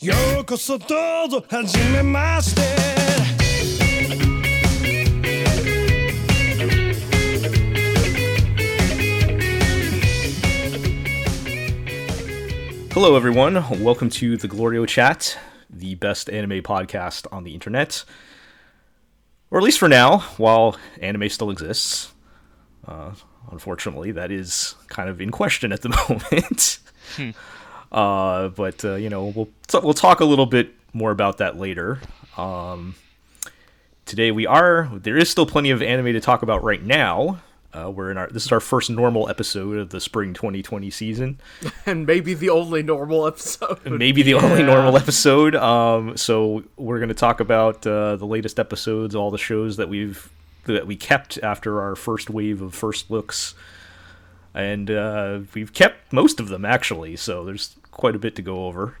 ようこそどうぞはじめまして。 Hello, everyone. Welcome to the Glorio Chat, the best anime podcast on the internet. Or at least for now, while anime still exists. Uh, unfortunately, that is kind of in question at the moment. uh, but, uh, you know, we'll, we'll talk a little bit more about that later. Um, today we are, there is still plenty of anime to talk about right now. Uh, we're in our, this is our first normal episode of the spring 2020 season. and maybe the only normal episode. maybe the only normal episode. Um, so we're going to talk about uh, the latest episodes, all the shows that we've that we kept after our first wave of first looks, and uh, we've kept most of them actually. So there's quite a bit to go over.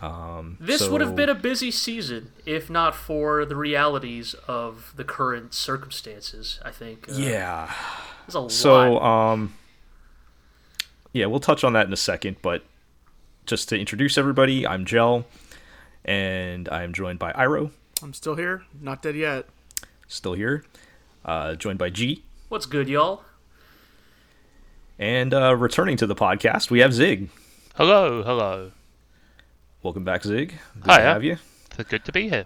Um, This would have been a busy season if not for the realities of the current circumstances. I think. Uh, yeah. There's a So lot. um, yeah, we'll touch on that in a second. But just to introduce everybody, I'm Gel, and I'm joined by Iro, I'm still here, not dead yet. still here, uh, joined by G. What's good, y'all? And uh, returning to the podcast, we have Zig. Hello, hello. Welcome back, Zig. Good to have you. It's good to be here.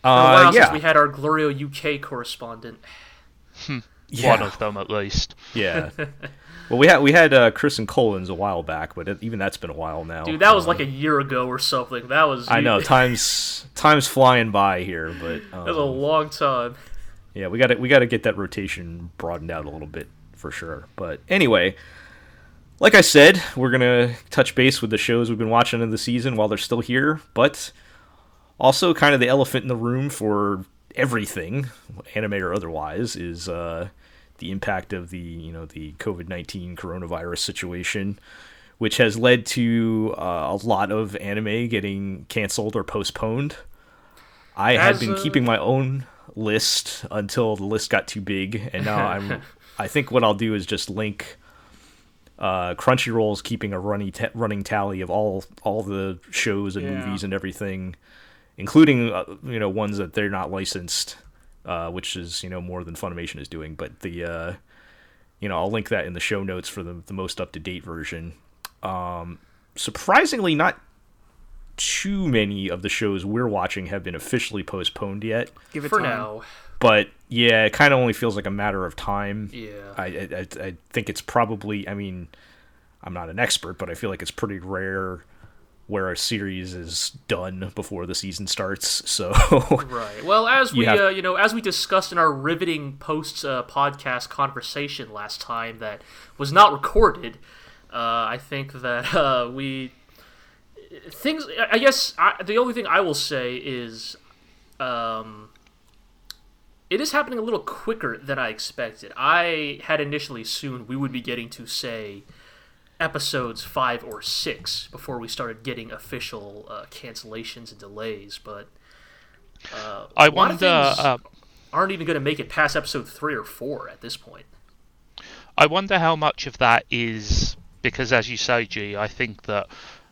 For a while Uh, since yeah, we had our Glorio UK correspondent. yeah, One of them at least. yeah. Well, we had we had uh, Chris and Collins a while back, but it, even that's been a while now. Dude, that was Um, like a year ago or something. That was. I know times times flying by here, but That was a um, long time. yeah, we got to we got to get that rotation broadened out a little bit for sure. But anyway, like I said, we're gonna touch base with the shows we've been watching in the season while they're still here, but also kind of the elephant in the room for everything, anime or otherwise, is uh, the impact of the you know the COVID nineteen coronavirus situation, which has led to uh, a lot of anime getting canceled or postponed. I had been uh, keeping my own list until the list got too big, and now I'm. I think what I'll do is just link. Uh, Crunchyroll's keeping a running ta- running tally of all all the shows and Yeah. movies and everything, including uh, you know ones that they're not licensed, uh, which is you know more than Funimation is doing. But the uh, you know I'll link that in the show notes for the the most up to date version. Um, surprisingly, not too many of the shows we're watching have been officially postponed yet. Give it For time. now. But yeah, it kind of only feels like a matter of time. Yeah. I, I I- think it's probably. I mean, I'm not an expert, but I feel like it's pretty rare where a series is done before the season starts. So Right. Well, as we have- uh, you know, as we discussed in our riveting post uh, podcast conversation last time that was not recorded, uh, I think that uh, we things. I guess I, the only thing I will say is, um, it is happening a little quicker than I expected. I had initially assumed we would be getting to say episodes five or six before we started getting official uh, cancellations and delays, but. Uh, I a lot of wonder. things Uh, aren't even going to make it past episode three or four at this point. I wonder how much of that is because, as you say, G, I think that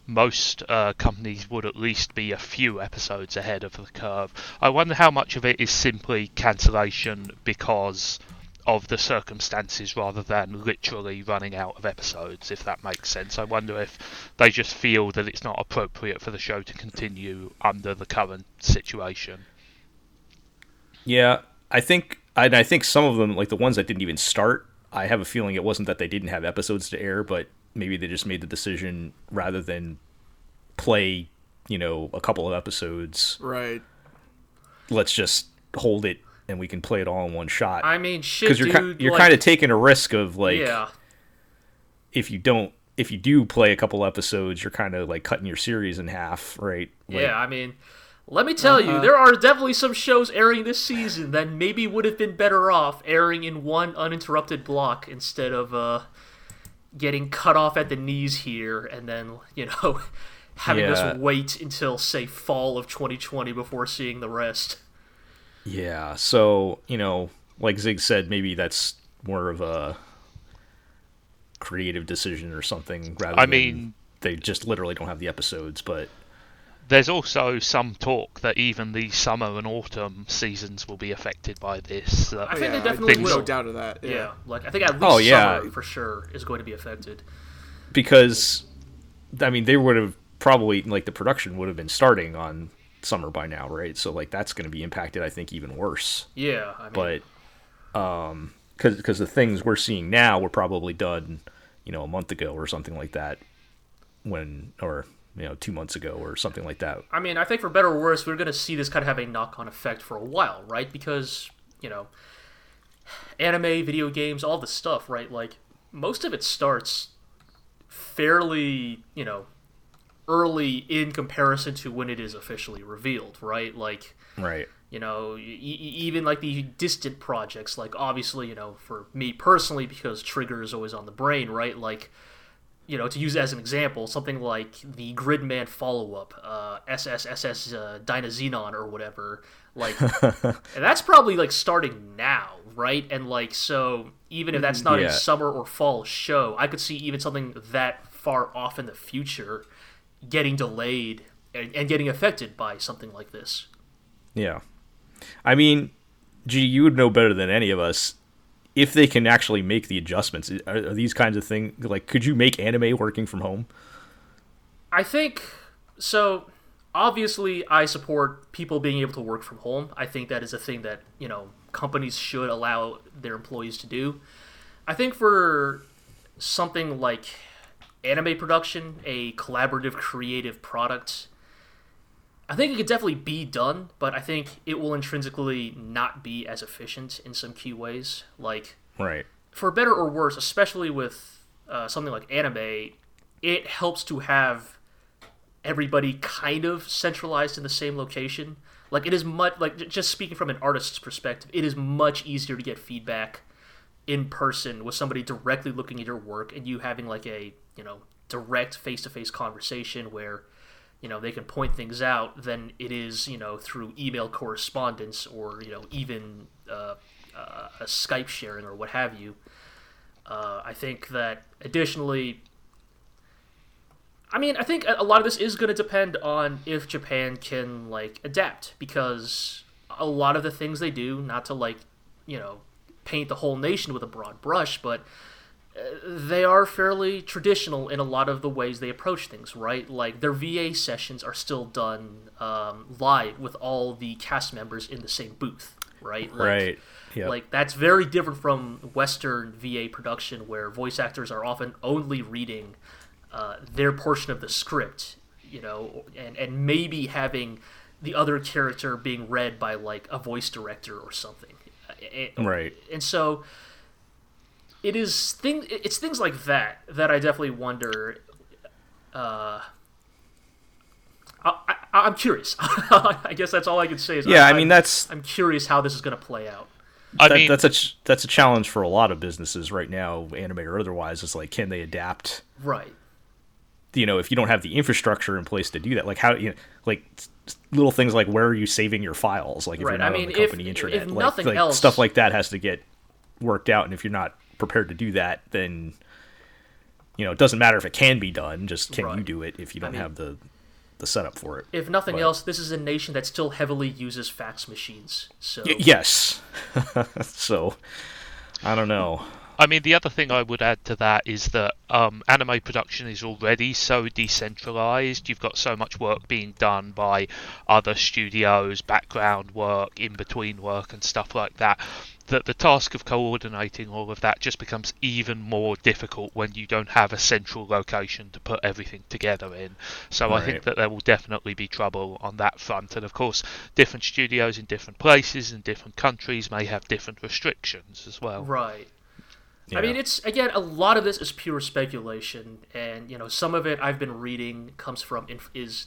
most uh, companies would at least be a few episodes ahead of the curve. I wonder how much of it is simply cancellation because of the circumstances rather than literally running out of episodes, if that makes sense. I wonder if they just feel that it's not appropriate for the show to continue under the current situation. yeah, I think I, I think some of them, like the ones that didn't even start, I have a feeling it wasn't that they didn't have episodes to air, but maybe they just made the decision rather than play, you know, a couple of episodes. Right. Let's just hold it and we can play it all in one shot. I mean, shit, because you're dude. ki- you're like, kind of taking a risk of like yeah, if you don't if you do play a couple episodes, you're kind of like cutting your series in half, right? Like, yeah. I mean, let me tell you, there are definitely some shows airing this season that maybe would have been better off airing in one uninterrupted block instead of uh, getting cut off at the knees here and then you know having Yeah. us wait until say fall of 2020 before seeing the rest. Yeah. So you know, like Zig said, maybe that's more of a creative decision or something rather I than mean- they just literally don't have the episodes. But there's also some talk that even the summer and autumn seasons will be affected by this. Uh, I think yeah, they definitely there's will. No doubt of that. Yeah. Yeah. like I think at least Oh, yeah. summer for sure is going to be affected. because I mean they would have probably like the production would have been starting on summer by now, right? So like that's going to be impacted, I think, even worse. Yeah, I mean, But um, because because the things we're seeing now were probably done, you know, a month ago or something like that, when or you know two months ago or something like that. I mean, I think for better or worse, we're going to see this kind of have a knock-on effect for a while, right? Because you know, anime, video games, all this stuff, right? Like most of it starts fairly, you know, early in comparison to when it is officially revealed, right? Like Right. you know, e- even like the distant projects, like obviously, you know, for me personally, because Trigger is always on the brain, right? Like, you know, to use as an example, something like the Gridman follow up, uh, SSSS uh, Dynazenon or whatever, like, and that's probably like starting now, right? And like, so even if that's not Yeah. a summer or fall show, I could see even something that far off in the future getting delayed and, and getting affected by something like this. Yeah. I mean, gee, you would know better than any of us if they can actually make the adjustments. Are, are these kinds of things like could you make anime working from home? I think so. Obviously, I support people being able to work from home. I think that is a thing that you know companies should allow their employees to do. I think for something like anime production, a collaborative, creative product, I think it could definitely be done, but I think it will intrinsically not be as efficient in some key ways. Like Right. for better or worse, especially with uh, something like anime, it helps to have everybody kind of centralized in the same location. Like it is much like j- just speaking from an artist's perspective, it is much easier to get feedback in person with somebody directly looking at your work and you having like a you know direct face-to-face conversation where you know they can point things out than it is you know through email correspondence or you know even uh, uh, a Skype sharing or what have you. Uh, I think that additionally, I mean, I think a lot of this is going to depend on if Japan can like adapt because a lot of the things they do, not to like, you know, paint the whole nation with a broad brush, but they are fairly traditional in a lot of the ways they approach things, right? Like their VA sessions are still done um, live with all the cast members in the same booth, right? Like, Right. Yeah. like that's very different from Western VA production, where voice actors are often only reading uh, their portion of the script, you know, and and maybe having the other character being read by like a voice director or something. Right. And so it is thing. It's things like that that I definitely wonder. Uh, I, I, I'm curious. I guess that's all I can say. Is yeah, I I'm- mean that's I'm curious how this is going to play out. I that, mean, that's a ch- that's a challenge for a lot of businesses right now, anime or otherwise. Is like, can they adapt? Right. You know, if you don't have the infrastructure in place to do that, like how you know, like s- s- little things like where are you saving your files? Like if Right, you're I not mean, on the if- company if intranet, like, nothing like else- stuff like that has to get worked out. And if you're not prepared to do that, then you know it doesn't matter if it can be done. Just can you do it if you don't mean- have the the setup for it? If nothing But- else, this is a nation that still heavily uses fax machines. So Y- yes. so I don't know. I mean, the other thing I would add to that is that um, anime production is already so decentralized. You've got so much work being done by other studios, background work, in between work, and stuff like that. That the task of coordinating all of that just becomes even more difficult when you don't have a central location to put everything together in. So I think that there will definitely be trouble on that front. And of course, different studios in different places in different countries may have different restrictions as well. right. Yeah. I mean, it's again a lot of this is pure speculation, and you know some of it I've been reading comes from inf- is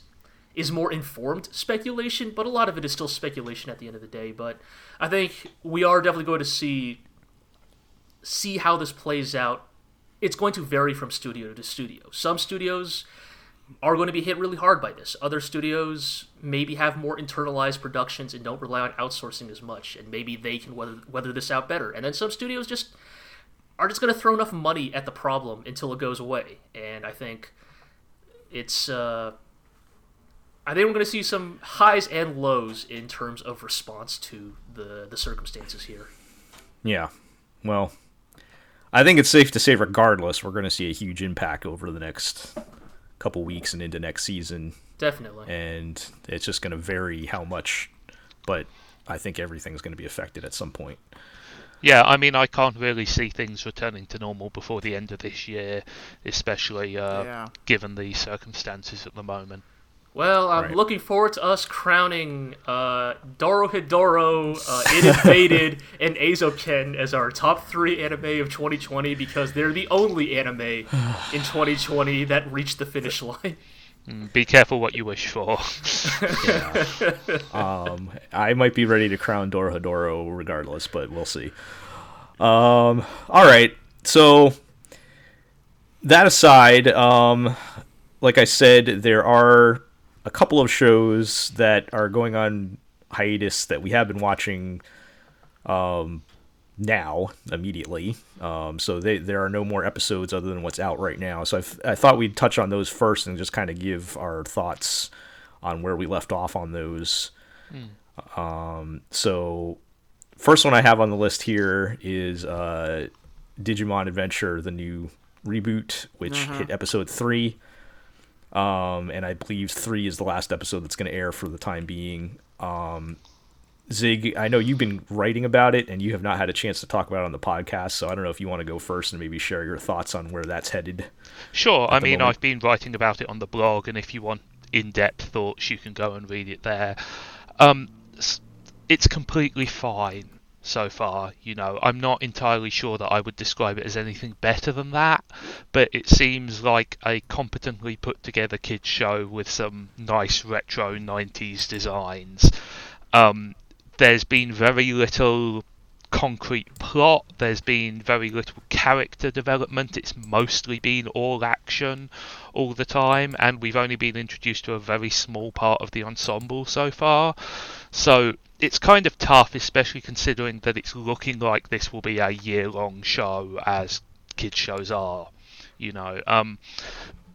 is more informed speculation, but a lot of it is still speculation at the end of the day. But I think we are definitely going to see see how this plays out. It's going to vary from studio to studio. Some studios are going to be hit really hard by this. Other studios maybe have more internalized productions and don't rely on outsourcing as much, and maybe they can weather, weather this out better. And then some studios just are just going to throw enough money at the problem until it goes away. And I think it's uh, I think we're going to see some highs and lows in terms of response to the the circumstances here. Yeah. Well, I think it's safe to say, regardless, we're going to see a huge impact over the next couple weeks and into next season, Definitely. and it's just going to vary how much. But I think everything's going to be affected at some point. Yeah, I mean, I can't really see things returning to normal before the end of this year, especially uh, Yeah. given the circumstances at the moment. Well, I'm Right. looking forward to us crowning uh, Dorohedoro, uh, ID: Invaded, and Eizouken as our top three anime of 2020 because they're the only anime in 2020 that reached the finish line. Mm, Be careful what you wish for. Um, I might be ready to crown Dorohedoro regardless, but we'll see. Um, all right. So that aside, um, like I said, there are a couple of shows that are going on hiatus that we have been watching um, now immediately. Um, so they, there are no more episodes other than what's out right now. So I, I thought we'd touch on those first and just kind of give our thoughts on where we left off on those. Um, so first one I have on the list here is uh, Digimon Adventure, the new reboot, which hit episode three. Um, and I believe three is the last episode that's going to air for the time being. Um, Zig, I know you've been writing about it and you have not had a chance to talk about it on the podcast, so I don't know if you want to go first and maybe share your thoughts on where that's headed. Sure, I mean, moment. I've been writing about it on the blog, and if you want in depth thoughts, you can go and read it there. Um, it's completely fine so far. You know, I'm not entirely sure that I would describe it as anything better than that, but it seems like a competently put together kids show with some nice retro 90s designs. Um, there's been very little concrete plot. There's been very little character development. It's mostly been all action all the time, and we've only been introduced to a very small part of the ensemble so far. So it's kind of tough, especially considering that it's looking like this will be a year-long show, as kids shows are. You know, um,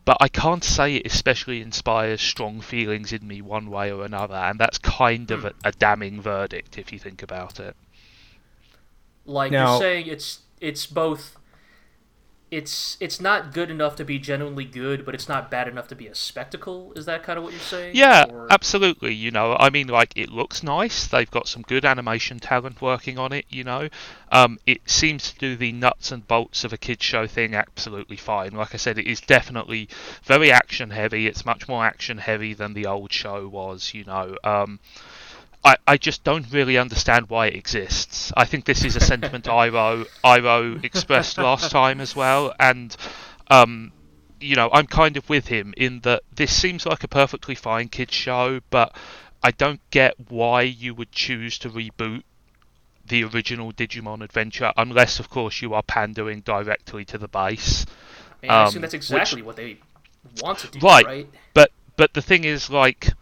but I can't say it especially inspires strong feelings in me one way or another, and that's kind of a, a damning verdict if you think about it. Like Now- you're saying, it's it's both. It's it's not good enough to be genuinely good, but it's not bad enough to be a spectacle. Is that kind of what you're saying? Yeah, Or- absolutely. You know, I mean, like it looks nice. They've got some good animation talent working on it. You know, um, it seems to do the nuts and bolts of a kids show thing absolutely fine. Like I said, it is definitely very action heavy. It's much more action heavy than the old show was. You know, um, I, I just don't really understand why it exists. I think this is a sentiment Iro Iro expressed last time as well, and um, you know I'm kind of with him in that this seems like a perfectly fine kids show, but I don't get why you would choose to reboot the original Digimon Adventure, unless of course you are pandering directly to the base. I, mean, I assume um, that's which- exactly what they want to do, Right. right? But but the thing is, like,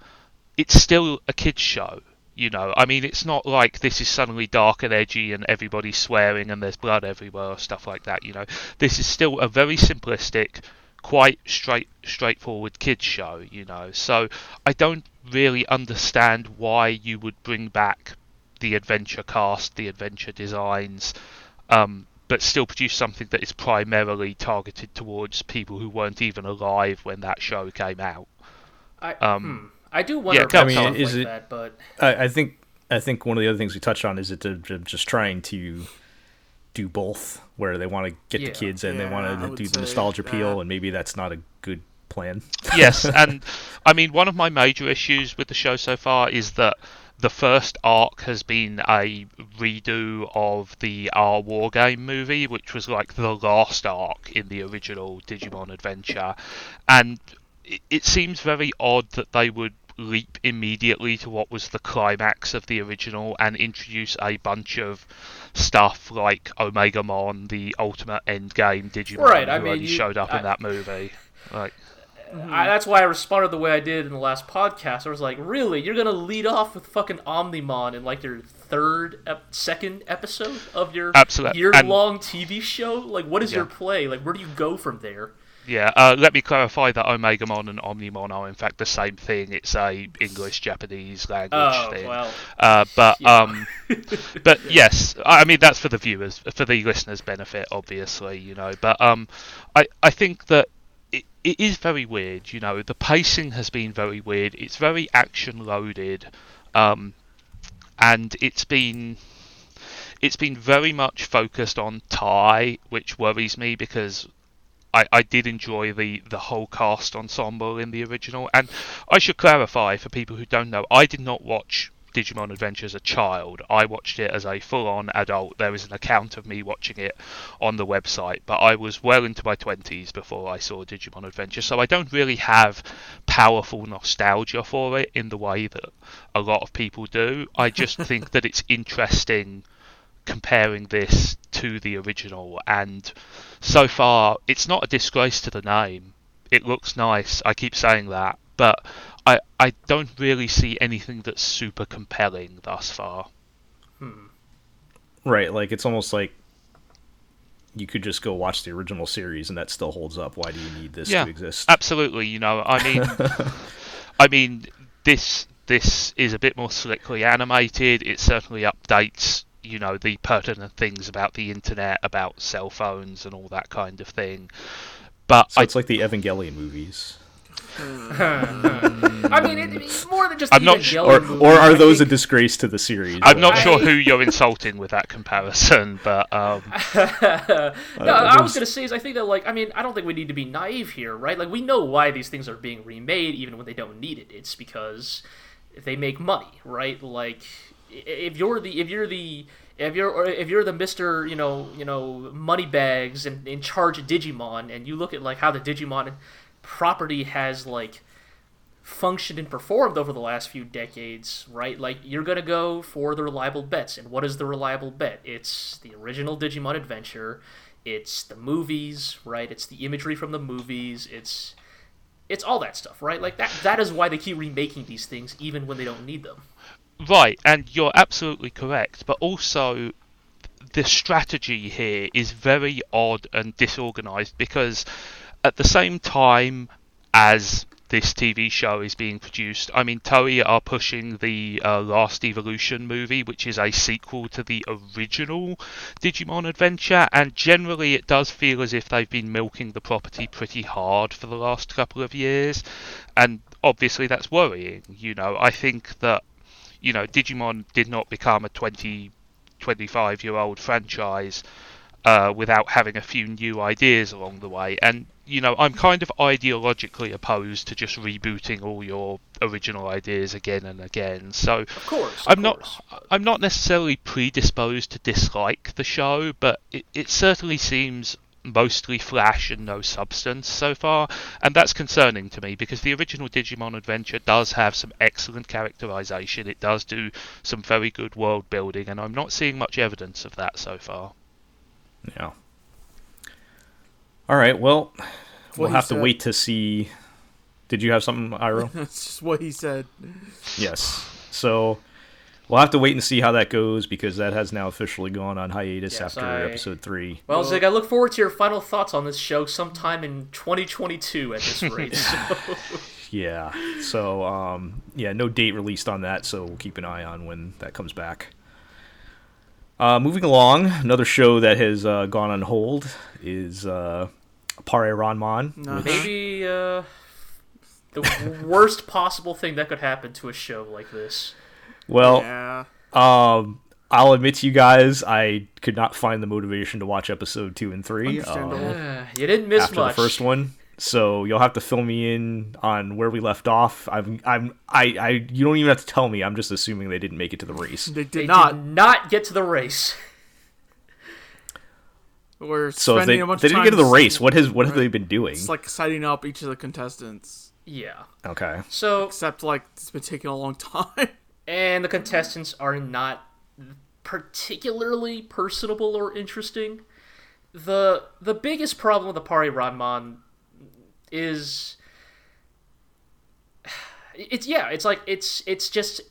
it's still a kids show. You know, I mean, it's not like this is suddenly dark and edgy and everybody's swearing and there's blood everywhere or stuff like that. You know, this is still a very simplistic, quite straight straightforward kids show. You know, so I don't really understand why you would bring back the adventure cast, the adventure designs. Um, but still produce something that is primarily targeted towards people who weren't even alive when that show came out. I, Um, hmm. I do wonder yeah, about I mean, stuff is like it- that, but I, I think I think one of the other things we touched on is that they're, they're just trying to do both, where they want to get Yeah. the kids and they want to do the say nostalgia appeal, and maybe that's not a good plan. yes, and I mean one of my major issues with the show so far is that the first arc has been a redo of the Our War Game movie, which was like the last arc in the original Digimon Adventure, and it, it seems very odd that they would leap immediately to what was the climax of the original and introduce a bunch of stuff like Omegamon, the ultimate endgame Digimon, Right, I who mean, only you- showed up I- in that movie. Like, I, that's why I responded the way I did in the last podcast. I was like, "Really? You're gonna lead off with fucking Omnimon in like your third, ep- second episode of your year-long TV show? Like, what is your play? Like, where do you go from there?" Yeah, uh, let me clarify that Omegamon and Omnimon are in fact the same thing. It's a English Japanese language Oh thing. well. Uh, but Yeah. um, but yes, I I mean that's for the viewers, for the listeners' benefit, obviously, you know. But um, I I think that it, it is very weird, you know. The pacing has been very weird. It's very action loaded, um, and it's been it's been very much focused on Tai, which worries me because I, I did enjoy the, the whole cast ensemble in the original. And I should clarify for people who don't know, I did not watch Digimon Adventure as a child. I watched it as a full on adult. There is an account of me watching it on the website, but I was well into my 20s before I saw Digimon Adventure, so I don't really have powerful nostalgia for it in the way that a lot of people do. I just think that it's interesting comparing this to the original and so far it's not a disgrace to the name it looks nice i keep saying that but i i don't really see anything that's super compelling thus far hmm. Right, like it's almost like you could just go watch the original series and that still holds up. Why do you need this yeah to exist? absolutely you know i mean i mean this this is a bit more slickly animated it certainly updates you know the pertinent things about the internet about cell phones and all that kind of thing but So I it's like the Evangelion movies. I mean, it, it's more than just. I'm the not sure- Or Evangelion movie. or are I those a disgrace to the series? I'm not I- sure who you're insulting with that comparison, but um, no, Uh, I was gonna say is I think that like I mean I don't think we need to be naive here, right? Like we know why these things are being remade even when they don't need it. It's because they make money, right? Like i- if you're the if you're the if you're if you're the Mister you know you know moneybags and in charge of Digimon and you look at like how the Digimon property has like functioned and performed over the last few decades, right? Like you're gonna go for the reliable bets, and what is the reliable bet? It's the original Digimon Adventure, it's the movies, right? It's the imagery from the movies, it's it's all that stuff, right? Like that that is why they keep remaking these things even when they don't need them. Right, and you're absolutely correct. But also, the strategy here is very odd and disorganized because at the same time as this TV show is being produced, I mean, Toei are pushing the uh, Last Evolution movie, which is a sequel to the original Digimon Adventure, and generally it does feel as if they've been milking the property pretty hard for the last couple of years, and obviously that's worrying. You know, I think that you know, Digimon did not become a 20, 25 year old franchise uh, without having a few new ideas along the way. And, you know, I'm kind of ideologically opposed to just rebooting all your original ideas again and again. So Of course. of I'm not. I'm not necessarily predisposed to dislike the show, but it, it certainly seems mostly flash and no substance so far, and that's concerning to me because the original Digimon Adventure does have some excellent characterization. It does do some very good world building, and I'm not seeing much evidence of that so far. Yeah. All right. Well, we'll he have to wait to see. Did you have something, Iro? That's just what he said. yes. So we'll have to wait and see how that goes because that has now officially gone on hiatus Yes, after I- episode three. Well, Zig, I look forward to your final thoughts on this show sometime in 2022 at this rate. so- Yeah. So um, yeah, no date released on that, so we'll keep an eye on when that comes back. Uh, moving along, another show that has uh, gone on hold is uh, Pare Ranman. Which- Maybe uh, the worst possible thing that could happen to a show like this. Well, yeah. Um, I'll admit to you guys, I could not find the motivation to watch episode two and three Understandable. um, Uh, you didn't miss after much. the first one. So you'll have to fill me in on where we left off. I'm, I'm, I, I. You don't even have to tell me. I'm just assuming they didn't make it to the race. They did They not. did not get to the race. We're So if spending they, a bunch they of didn't get to the race, what has, what have they been doing? It's like citing up each of the contestants. Yeah. okay. So, Except like it's been taking a long time. And the contestants are not particularly personable or interesting. The the biggest problem with the Pari Ranman is it's yeah, it's like it's it's just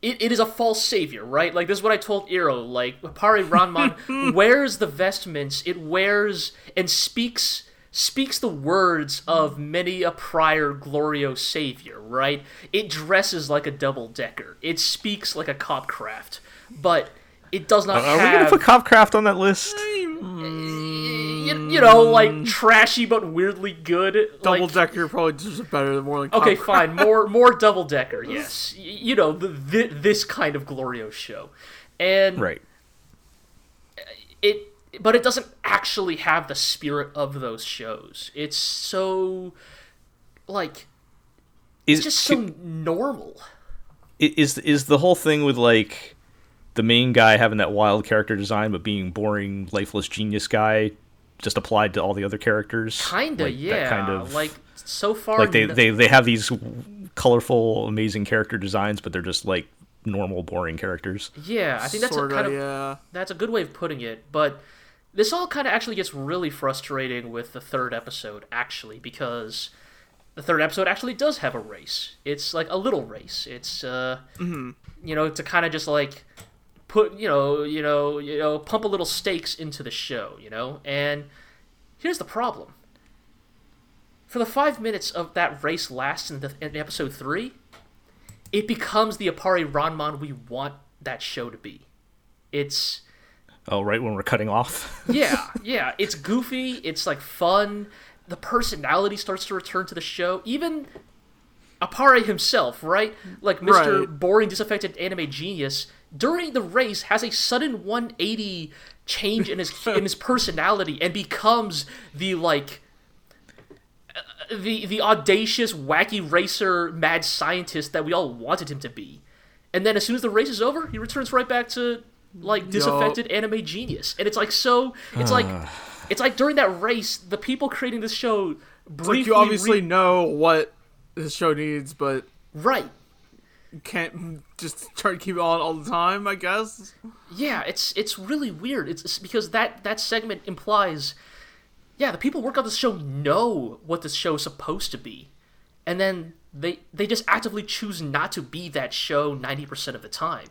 it, it is a false savior, right? Like this is what I told Iro. Like Pari Ranman wears the vestments, it wears and speaks speaks the words of many a prior Glorio savior, right? It dresses like a double decker. It speaks like a Copcraft, but it does not Are we gonna put Copcraft on that list? Eh, you, you know like hmm. trashy but weirdly good. Double like, decker probably just better than more like Okay, fine. More more double decker. Yes, you know the, thi- this kind of Glorio show, and Right. it but it doesn't actually have the spirit of those shows. It's so like Is it's just so normal. is is the whole thing with like the main guy having that wild character design but being boring lifeless genius guy just applied to all the other characters Kinda, Like, that yeah. kind of like so far, like they, no- they they have these colorful amazing character designs but they're just like normal boring characters yeah. I think that's a sorta, kind of yeah. that's a good way of putting it. But this all kind of actually gets really frustrating with the third episode, actually, because the third episode actually does have a race. It's like a little race. It's uh, you know, to kind of just like put you know, you know, you know, pump a little stakes into the show, you know. And here's the problem: for the five minutes of that race lasts in, the, in episode three, it becomes the Appare-Ranman we want that show to be. It's oh right when we're cutting off yeah, yeah. It's goofy. It's like fun. The personality starts to return to the show. Even Appare himself, right? Like Mr. Right. Boring, disaffected anime genius, during the race has a sudden 180 change in his in his personality and becomes the like uh, the the audacious, wacky racer, mad scientist that we all wanted him to be. And then as soon as the race is over, he returns right back to like disaffected anime genius. And it's like so it's like it's like during that race, the people creating this show briefly like you obviously re- know what this show needs, but right. can't just try to keep it on all the time. I guess. Yeah, it's it's really weird. It's, it's because that that segment implies, yeah, the people work on this show know what this show is supposed to be, and then they they just actively choose not to be that show ninety percent of the time.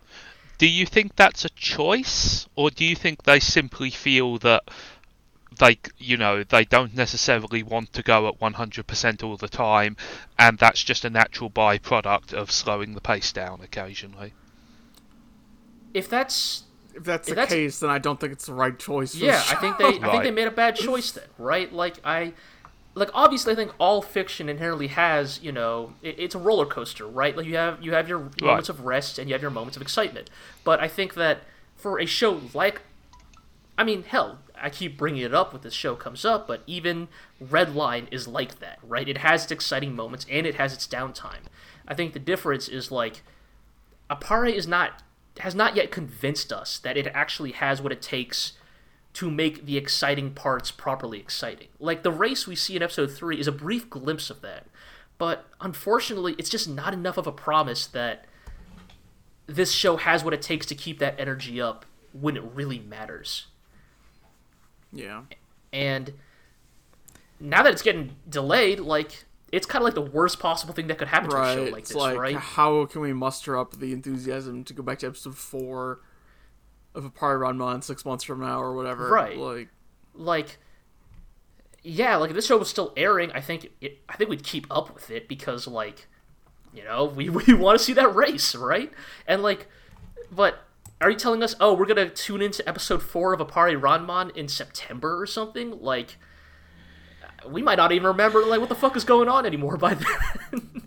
Do you think that's a choice, or do you think they simply feel that they, you know, they don't necessarily want to go at 100% all the time, and that's just a natural byproduct of slowing the pace down occasionally? If that's If that's If the that's- case, then I don't think it's the right choice. For yeah, the I think show. they I think they made a bad choice then, right? Like I. Like obviously, I think all fiction inherently has, you know, it, it's a roller coaster, right? Like you have you have your moments of rest and you have your moments of excitement. But I think that for a show like I mean, hell, I keep bringing it up when this show comes up, but even Redline is like that, right? It has its exciting moments and it has its downtime. I think the difference is like Appare is not has not yet convinced us that it actually has what it takes to make the exciting parts properly exciting. Like the race we see in episode 3 is a brief glimpse of that. But unfortunately, it's just not enough of a promise that this show has what it takes to keep that energy up when it really matters. yeah. And now that it's getting delayed, like it's kind of like the worst possible thing that could happen to a show like it's this, like right? how can we muster up the enthusiasm to go back to episode four of Appare-Ranman six months from now or whatever? Right. Like Like, yeah, like if this show was still airing, I think it, I think we'd keep up with it because like, you know, we we want to see that race, right? And like, but are you telling us, oh, we're gonna tune into episode four of Appare-Ranman in September or something? Like, we might not even remember like what the fuck is going on anymore by then.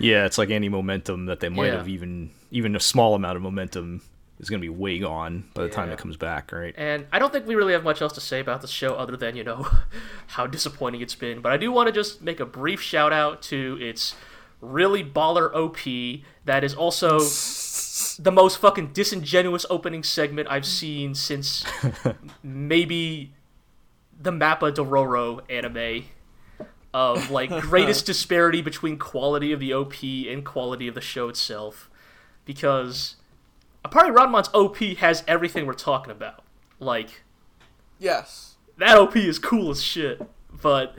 yeah it's like any momentum that they might Yeah. have even even a small amount of momentum is going to be way gone by the time it comes back right And I don't think we really have much else to say about the show other than, you know, how disappointing it's been. But I do want to just make a brief shout out to its really baller OP that is also the most fucking disingenuous opening segment I've seen since maybe the Mappa Dororo anime of like greatest disparity between quality of the OP and quality of the show itself. Because Appare-Ranman's OP has everything we're talking about. Like, yes. that OP is cool as shit, but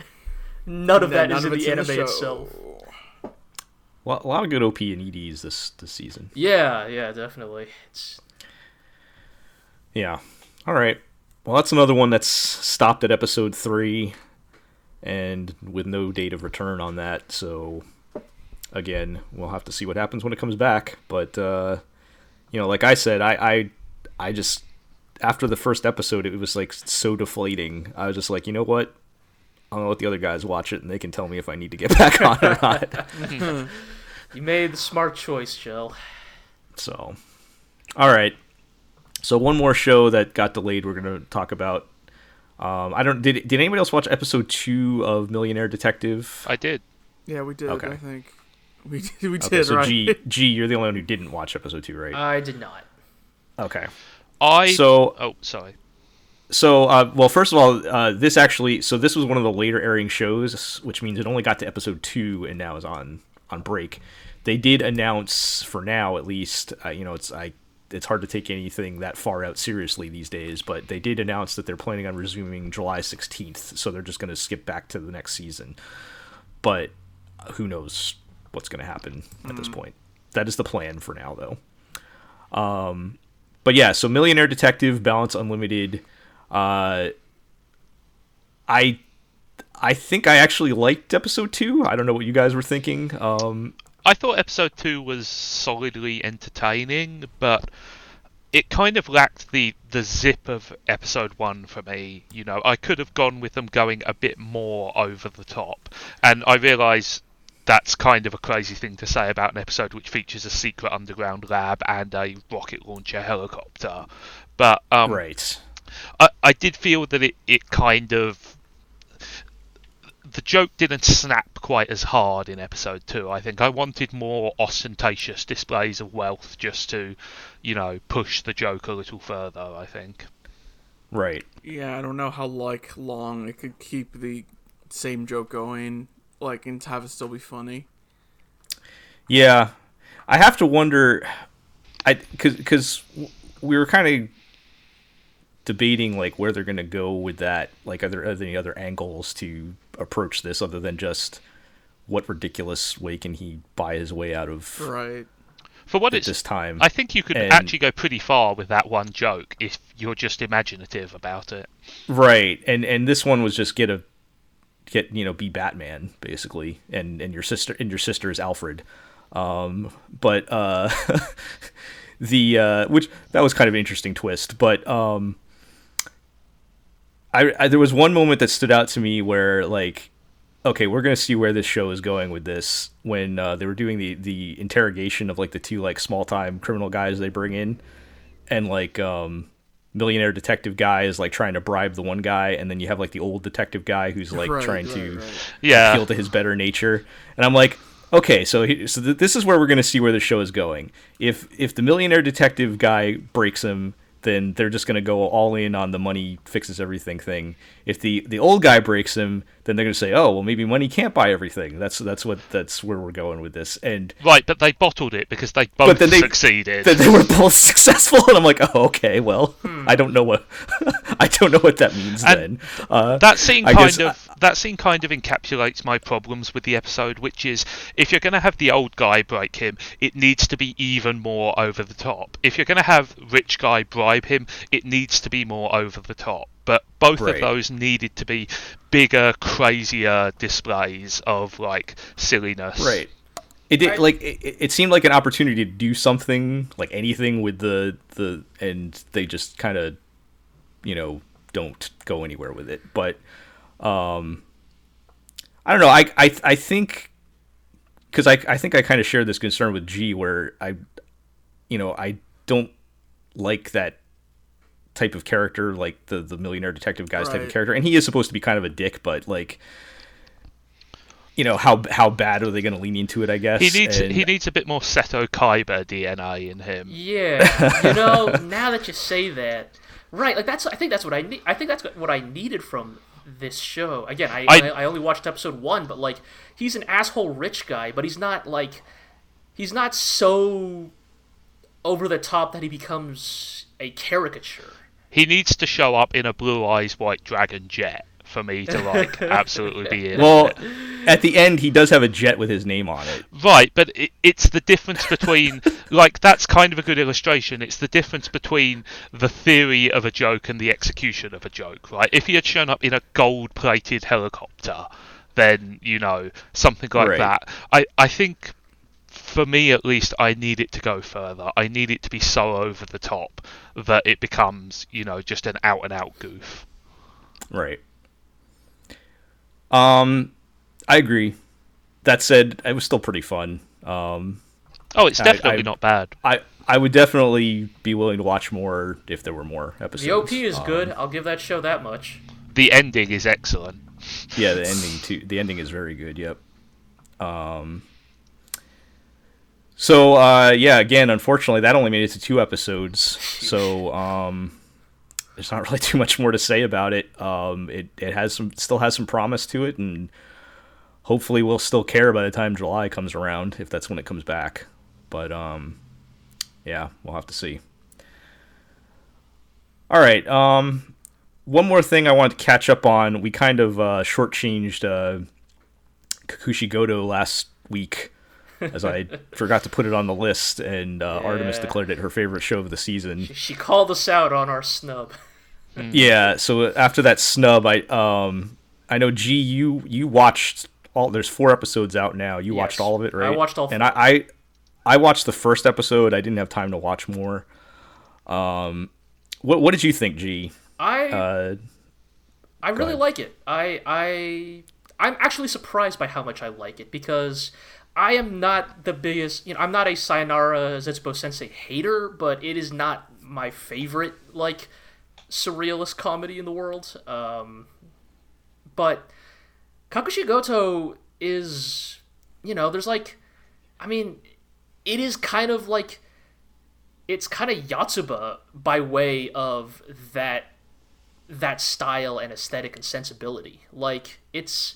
none of that None is of in it's the anime show. itself. Well, a lot of good op and eds this this season Yeah, yeah, definitely. It's Yeah. All right. Well, that's another one that's stopped at episode three. and with no date of return on that. So again, we'll have to see what happens when it comes back. But uh, you know, like I said, I, I I just after the first episode, it was like so deflating. I was just like, you know what? I'm gonna let the other guys watch it, and they can tell me if I need to get back on or not. You made the smart choice, Jill. So, all right. So one more show that got delayed. We're gonna talk about. Um, I don't. Did Did anybody else watch episode two of Millionaire Detective? I did. Yeah, we did. Okay. I think we did. We did Okay, so right. G G, you're the only one who didn't watch episode two, right? I did not. okay. I So- oh sorry. So, uh, well, first of all, uh, this actually, so this was one of the later airing shows, which means it only got to episode two and now is on on break. They did announce, for now at least, uh, you know, it's I, it's hard to take anything that far out seriously these days, but they did announce that they're planning on resuming July sixteenth, so they're just going to skip back to the next season. But uh, who knows what's going to happen at this point? That is the plan for now, though. Um, but yeah, so Millionaire Detective, Balance Unlimited. Uh, I I think I actually liked episode two. I don't know what you guys were thinking. Um, I thought episode two was solidly entertaining, but it kind of lacked the the zip of episode one for me. You know, I could have gone with them going a bit more over the top, and I realise that's kind of a crazy thing to say about an episode which features a secret underground lab and a rocket launcher helicopter. But um, right. I, I did feel that it, it kind of the joke didn't snap quite as hard in episode two. I think I wanted more ostentatious displays of wealth just to, you know, push the joke a little further. I think. Right. Yeah, I don't know how like long it could keep the same joke going, like and have it still be funny. Yeah, I have to wonder. I because because we were kind of debating like where they're going to go with that. Like, are there, are there any other angles to approach this other than just what ridiculous way can he buy his way out of Right. For what it's, this time? I think you could And- actually go pretty far with that one joke if you're just imaginative about it. Right, and and this one was just get a get you know be Batman basically, and and your sister and your sister is Alfred, um, but uh, the uh, which that was kind of an interesting twist, but um, I, I there was one moment that stood out to me where like okay, we're gonna see where this show is going with this. When uh, they were doing the the interrogation of like the two like small time criminal guys they bring in, and like um, millionaire detective guy is like trying to bribe the one guy, and then you have like the old detective guy who's like Right, trying right, to right. Yeah. appeal to his better nature. And I'm like, okay, so he, so th- this is where we're going to see where the show is going. If if the millionaire detective guy breaks him, then they're just going to go all in on the money fixes everything thing. If the the old guy breaks him, then they're going to say, oh, well, maybe money can't buy everything. That's that's what that's where we're going with this. And Right, but they bottled it because they both then they- succeeded. that they were both successful, and I'm like, oh, okay, well, I don't know what I don't know what that means And then. Uh, that scene I kind guess- of that scene kind of encapsulates my problems with the episode, which is if you're going to have the old guy break him, it needs to be even more over the top. If you're going to have rich guy bribe him, it needs to be more over the top. But both Right. of those needed to be bigger, crazier displays of like silliness. Right. It did like it, it seemed like an opportunity to do something like anything with the the and they just kind of you know don't go anywhere with it. But um I don't know. I I I think cuz I I think I kind of share this concern with G where I you know, I don't like that type of character like the the millionaire detective guy's type of character and he is supposed to be kind of a dick but like you know how how bad are they going to lean into it? I guess He needs And- he needs a bit more Seto Kaiba DNA in him. Yeah, you know, now that you say that, right? Like that's I think that's what I need. I think that's what I needed from this show. Again, I I, I- only watched episode one, but like he's an asshole rich guy, but he's not like he's not so over the top that he becomes a caricature. He needs to show up in a blue eyes white dragon jet for me to like absolutely be in. Well, at the end, he does have a jet with his name on it. Right, but it, it's the difference between like that's kind of a good illustration. It's the difference between the theory of a joke and the execution of a joke, right? If he had shown up in a gold-plated helicopter, then you know something like Right. that. I I think for me at least, I need it to go further. I need it to be so over the top that it becomes you know just an out-and-out goof. Right. Um, I agree. That said, it was still pretty fun. Um, Oh, it's I- definitely I- not bad. I I would definitely be willing to watch more if there were more episodes. The OP is Um, good. I'll give that show that much. The ending is excellent. Yeah, the ending too. The ending is very good. Yep. Um. So uh, yeah, again, unfortunately, that only made it to two episodes. So um, there's not really too much more to say about it. Um, it it has some still has some promise to it, and hopefully we'll still care by the time July comes around, if that's when it comes back. But um, yeah, we'll have to see. All right. Um, one more thing I want to catch up on. We kind of uh, shortchanged uh, Kakushi Goto last week, as I forgot to put it on the list, and uh, Artemis declared it her favorite show of the season. She called us out on our snub. Yeah. So after that snub, I um, I know G, you you watched all. There's four episodes out now. You watched all of it, right? I right? watched all And I, I I watched the first episode. I didn't have time to watch more. Um, what what did you think, G? I Uh, I really ahead. like it. I I I'm actually surprised by how much I like it because I am not the biggest, you know, I'm not a Sayonara Zetsubo Sensei hater, but it is not my favorite like surrealist comedy in the world. Um, but Kakushi Goto is, you know, there's like, I mean, it is kind of like, it's kind of Yotsuba by way of that that style and aesthetic and sensibility. Like it's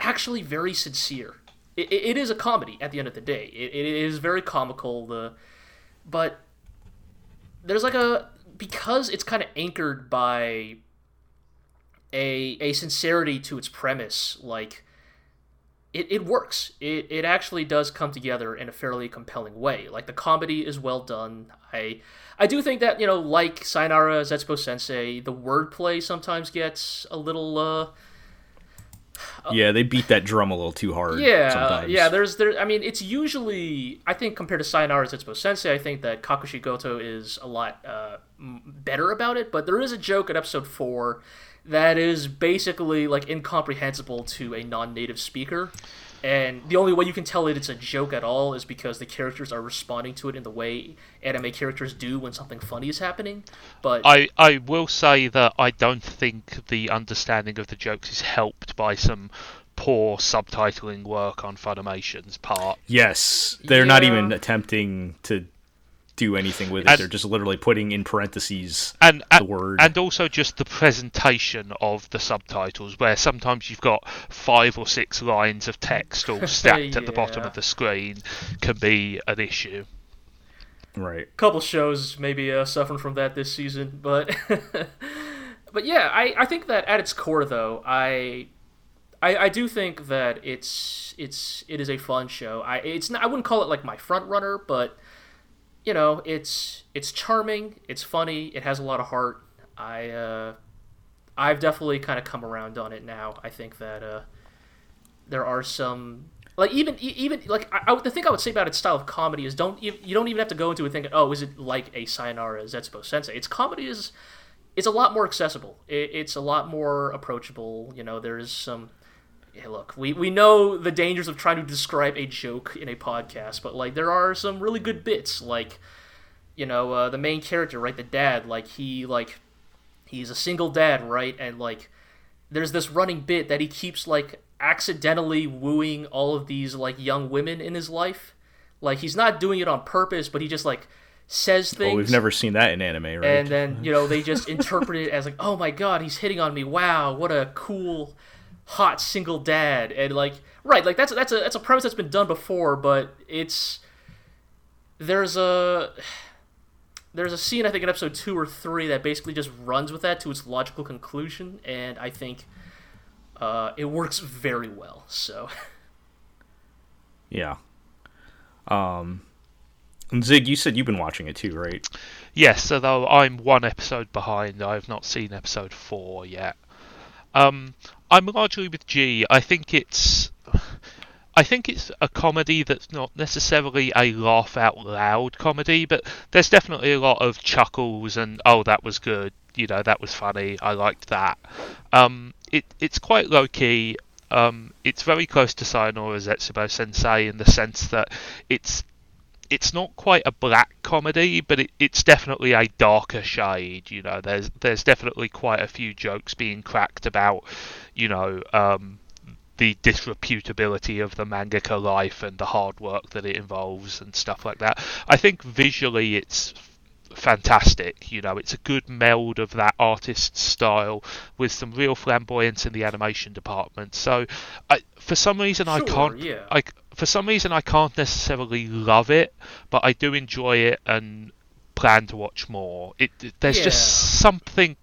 actually very sincere. It, it, is a comedy at the end of the day. It, it is very comical. The but there's like a because it's kind of anchored by a a sincerity to its premise. Like it, it works. It, it actually does come together in a fairly compelling way. Like the comedy is well done. I I do think that you know, like Sayonara Zetsubo Sensei, the wordplay sometimes gets a little. uh yeah, they beat that drum a little too hard. yeah, sometimes. yeah. There's there. I mean, it's usually I think compared to Sayonara Zetsubo Sensei, I think that Kakushi Goto is a lot uh, better about it. But there is a joke in episode four that is basically like incomprehensible to a non-native speaker. And the only way you can tell it it's a joke at all is because the characters are responding to it in the way anime characters do when something funny is happening. But I, I will say that I don't think the understanding of the jokes is helped by some poor subtitling work on Funimation's part. Yes, they're not even attempting to do anything with it. And- they're just literally putting in parentheses And, the and word. and also just the presentation of the subtitles, where sometimes you've got five or six lines of text all stacked at the bottom of the screen, can be an issue. right. A couple shows maybe uh, suffering from that this season, but but yeah, I, I think that at its core though, I, I I do think that it's it's it is a fun show. I it's not, I wouldn't call it like my front runner, but you know, it's it's charming, it's funny, it has a lot of heart. I uh, I've definitely kind of come around on it now. I think that uh, there are some like even even like I, I, the thing I would say about its style of comedy is don't you, you don't even have to go into it thinking oh is it like a Sayonara Zetsubo Sensei. Its comedy is it's a lot more accessible. It, it's a lot more approachable. You know, there's some. Hey, look, we, we know the dangers of trying to describe a joke in a podcast, but like there are some really good bits. Like, you know, uh, the main character, right, the dad, like he like he's a single dad, right, and like there's this running bit that he keeps like accidentally wooing all of these like young women in his life. Like he's not doing it on purpose, but he just like says things. Well, we've never seen that in anime, right? And then you know they just interpret it as like, oh my god, he's hitting on me! Wow, what a cool, hot single dad! And like, right, like that's that's a that's a premise that's been done before, but it's there's a there's a scene I think in episode two or three that basically just runs with that to its logical conclusion, and I think uh, it works very well. So Yeah. Um, and Zig, you said you've been watching it too, right? Yes, although I'm one episode behind, I have not seen episode four yet. Um, I'm largely with G. I think it's, I think it's a comedy that's not necessarily a laugh out loud comedy, but there's definitely a lot of chuckles and oh that was good, you know that was funny, I liked that. Um, it it's quite low key. Um, it's very close to Sayonara Zetsubo Sensei in the sense that it's it's not quite a black comedy, but it, it's definitely a darker shade. You know, there's there's definitely quite a few jokes being cracked about, you know, um, the disreputability of the mangaka life and the hard work that it involves and stuff like that. I think visually it's fantastic. You know, it's a good meld of that artist's style with some real flamboyance in the animation department. So, I, for some reason, I can't. yeah. I, for some reason, I can't necessarily love it, but I do enjoy it and plan to watch more. It it- there's Yeah. just something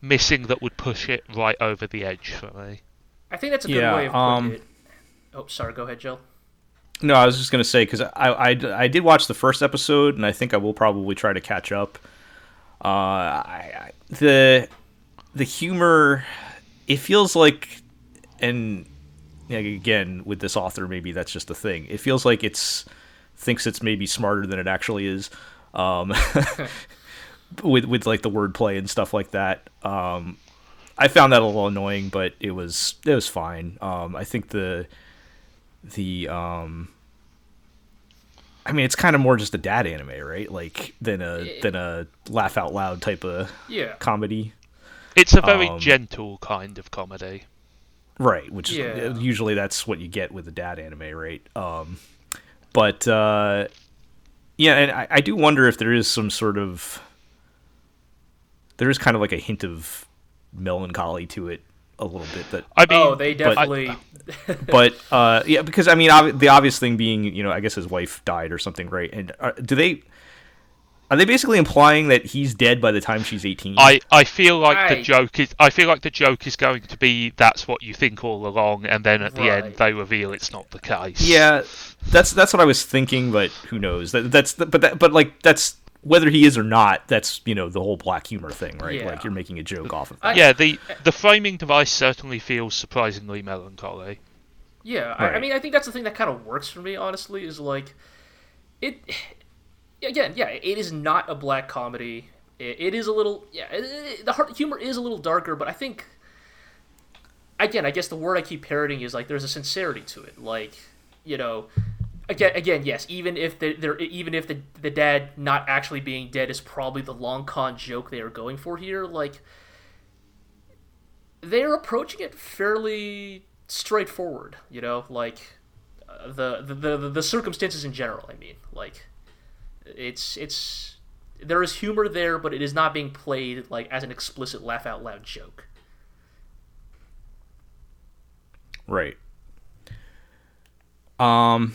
missing that would push it right over the edge for me. I think that's a good Yeah, way of putting um, it. Oh, sorry. Go ahead, Joe. No, I was just gonna say because I, I I did watch the first episode, and I think I will probably try to catch up. Uh, I, I the the humor, it feels like, and yeah, again with this author, maybe that's just a thing. It feels like it's thinks it's maybe smarter than it actually is. Um, with with like the wordplay and stuff like that. Um, I found that a little annoying, but it was it was fine. Um, I think the the um I mean it's kind of more just a dad anime, right? Like than a than a laugh out loud type of Yeah. comedy. It's a very Um, gentle kind of comedy. Right, which Yeah. is usually that's what you get with a dad anime, right? Um but uh yeah, and I, I do wonder if there is some sort of there is kind of like a hint of melancholy to it a little bit that I mean, oh, they but- definitely. but uh, yeah, because I mean, ob- the obvious thing being, you know, I guess his wife died or something, right? And uh, do they are they basically implying that he's dead by the time she's eighteen? I, I feel like I- the joke is I feel like the joke is going to be that's what you think all along, and then at the Right. end they reveal it's not the case. yeah, that's that's what I was thinking, but who knows? That, that's the, but that, but like that's whether he is or not. That's you know the whole black humor thing, right? Yeah. Like you're making a joke off of. That. yeah. The the framing device certainly feels surprisingly melancholy. Yeah, I, I mean, I think that's the thing that kind of works for me. Honestly, is like it. Again, yeah, it is not a black comedy. It, it is a little, yeah, it, it- the heart humor is a little darker, but I think. Again, I guess the word I keep parroting is like there's a sincerity to it. Like, you know, again, again, yes. Even if the, there, even if the the dad not actually being dead is probably the long con joke they are going for here. Like, they're approaching it fairly straightforward. You know, like uh, the, the the the circumstances in general. I mean, like it's it's there is humor there, but it is not being played like as an explicit laugh out loud joke. Right. Um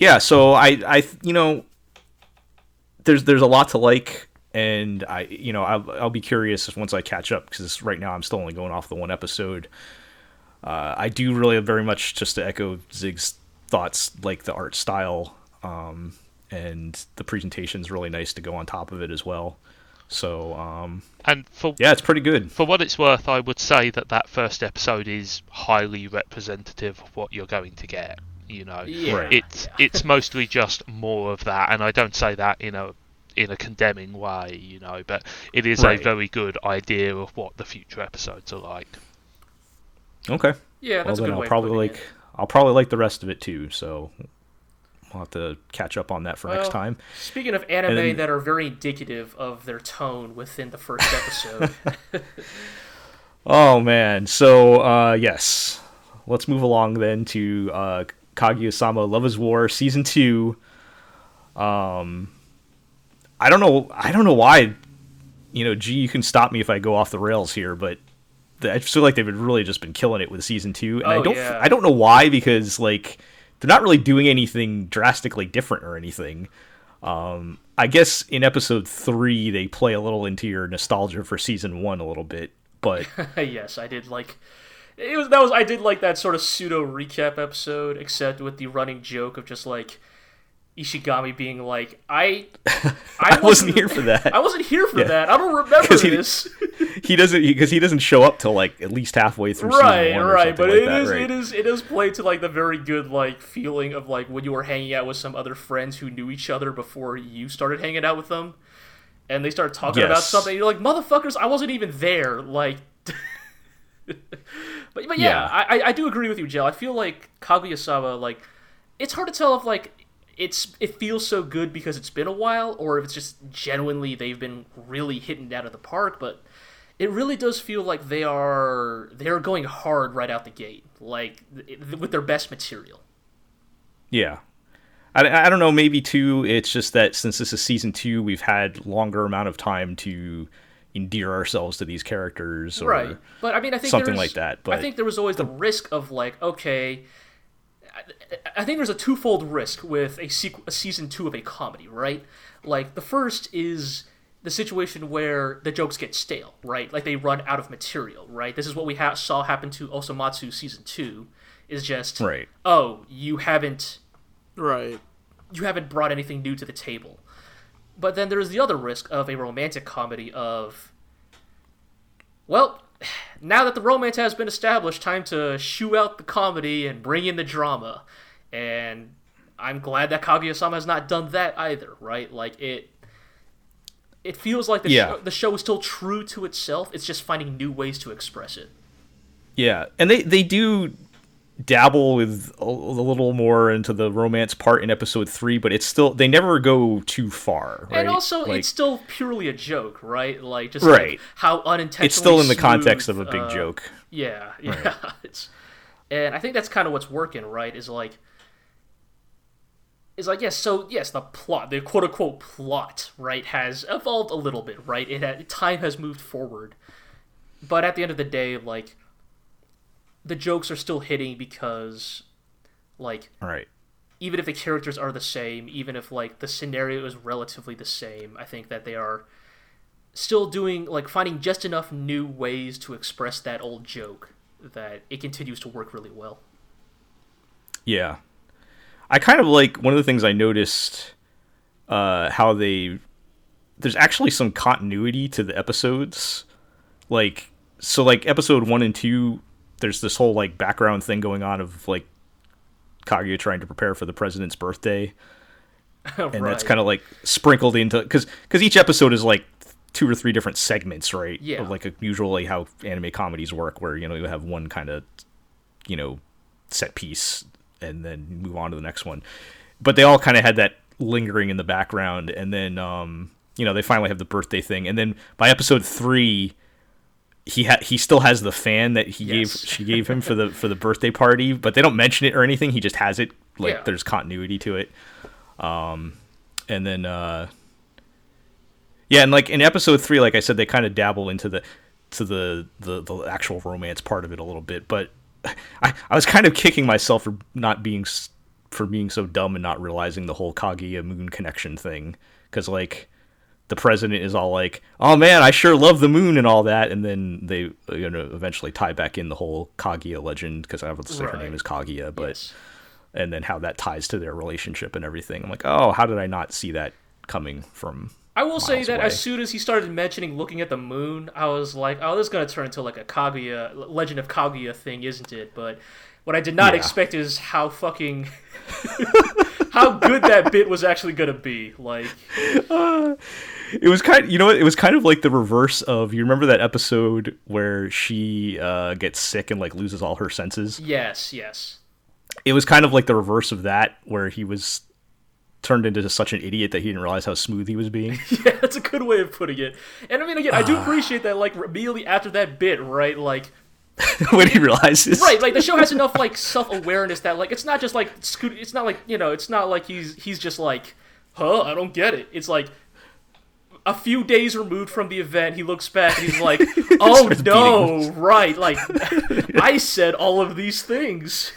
yeah, so I I you know there's there's a lot to like and I you know I'll, I'll be curious once I catch up cuz right now I'm still only going off the one episode. Uh, I do really very much just to echo Zig's thoughts like the art style um and the presentation's really nice to go on top of it as well. So um And for yeah, it's pretty good. for what it's worth, I would say that that first episode is highly representative of what you're going to get. You know, Yeah, Right. it's it's mostly just more of that, and I don't say that in a in a condemning way, you know, but it is Right. a very good idea of what the future episodes are like. Okay. Yeah, well that's a then good I'll way. probably like it. I'll probably like the rest of it too. So I'll have to catch up on that for next time. Speaking of anime then- that are very indicative of their tone within the first episode, Oh man. So uh, yes, let's move along then to uh, Kaguya-sama: Love Is War season two. Um, I don't know. I don't know why. You know, gee, you can stop me if I go off the rails here, but the, I feel like they've really just been killing it with season two, and I Oh, don't. yeah. I don't know why because like they're not really doing anything drastically different or anything. Um, I guess in episode three they play a little into your nostalgia for season one a little bit, but yes, I did like. It was that was I did like that sort of pseudo recap episode, except with the running joke of just like Ishigami being like, "I, I wasn't here for that. I wasn't here for Yeah. that. I don't remember he- this." he doesn't because he, doesn't show up till like at least halfway through right, season one right, but like it that, is right? it is it is played to like the very good like feeling of like when you were hanging out with some other friends who knew each other before you started hanging out with them, and they start talking about something. You're like, motherfuckers, I wasn't even there. Like, but but yeah, Yeah. I I- do agree with you, Jill. I feel like Kaguya-sama like it's hard to tell if like it's it feels so good because it's been a while or if it's just genuinely they've been really hitting it out of the park but it really does feel like they are they're going hard right out the gate like th- with their best material Yeah. I, I don't know, maybe too, it's just that since this is season two, we've had longer amount of time to endear ourselves to these characters. Or, right but i mean i think something there's- like that, But i think there was always the risk of like okay I- I think there's a twofold risk with a, sequ- a season two of a comedy, right? Like the first is the situation where the jokes get stale, right? Like they run out of material, right? This is what we ha- saw happen to Osomatsu season two. Is just Right. oh you haven't Right. you haven't brought anything new to the table. But then there's the other risk of a romantic comedy of well, now that the romance has been established, time to shoo out the comedy and bring in the drama. And I'm glad that Kaguya-sama has not done that either, right? Like it it feels like the, Yeah. show, the show is still true to itself. It's just finding new ways to express it. Yeah, and they they do dabble with a, a little more into the romance part in episode three, but it's still they never go too far. Right? And also, Like, it's still purely a joke, right? Like just Right. like how unintentionally. it's still in the smooth, context of a big uh, joke. Yeah, yeah. It's, and I think that's kind of what's working, right? Is like, is like yes. So yes, the plot, the quote unquote plot, right, has evolved a little bit, right? It had, time has moved forward, but at the end of the day, like, the jokes are still hitting because, like, Right. even if the characters are the same, even if like the scenario is relatively the same, I think that they are still doing like finding just enough new ways to express that old joke that it continues to work really well. Yeah. I kind of like one of the things I noticed uh how they there's actually some continuity to the episodes. Like so like episode 1 and 2 there's this whole like background thing going on of like Kaguya trying to prepare for the president's birthday and that's kind of like sprinkled into cuz cuz each episode is like two or three different segments, right? Yeah. Of like a, usually how anime comedies work where you know you have one kind of you know set piece and then move on to the next one. But they all kind of had that lingering in the background, and then um, you know they finally have the birthday thing, and then by episode three, he ha- he still has the fan that he gave she gave him for the for the birthday party, but they don't mention it or anything. He just has it like Yeah. there's continuity to it. Um, and then uh, yeah, and like in episode three, like I said, they kind of dabble into the to the, the the actual romance part of it a little bit, but I I was kind of kicking myself for not being for being so dumb and not realizing the whole Kaguya Moon connection thing because like the president is all like, "Oh man, I sure love the moon and all that," and then they uh, you know eventually tie back in the whole Kaguya legend because I obviously her Right. Her name is Kaguya, but Yes. and then how that ties to their relationship and everything. I'm like, oh, how did I not see that coming from? I will say that away. as soon as he started mentioning looking at the moon, I was like, "Oh, this is gonna turn into like a Kaguya Legend of Kaguya thing, isn't it?" But what I did not Yeah. expect is how fucking how good that bit was actually gonna be. Like, It was kind, you know, what? it was kind of like the reverse of. You remember that episode where she uh, gets sick and like loses all her senses? yes, yes. It was kind of like the reverse of that, where he was turned into such an idiot that he didn't realize how smooth he was being. Yeah, that's a good way of putting it. And I mean, again, I do appreciate that. Like immediately after that bit, right? Like, when he realizes, right? Like the show has enough like self awareness that like it's not just like Scoot. It's not like you know. It's not like he's he's just like, huh? I don't get it. It's like. A few days removed from the event, he looks back and he's like, "Oh no, right? Like, I said all of these things."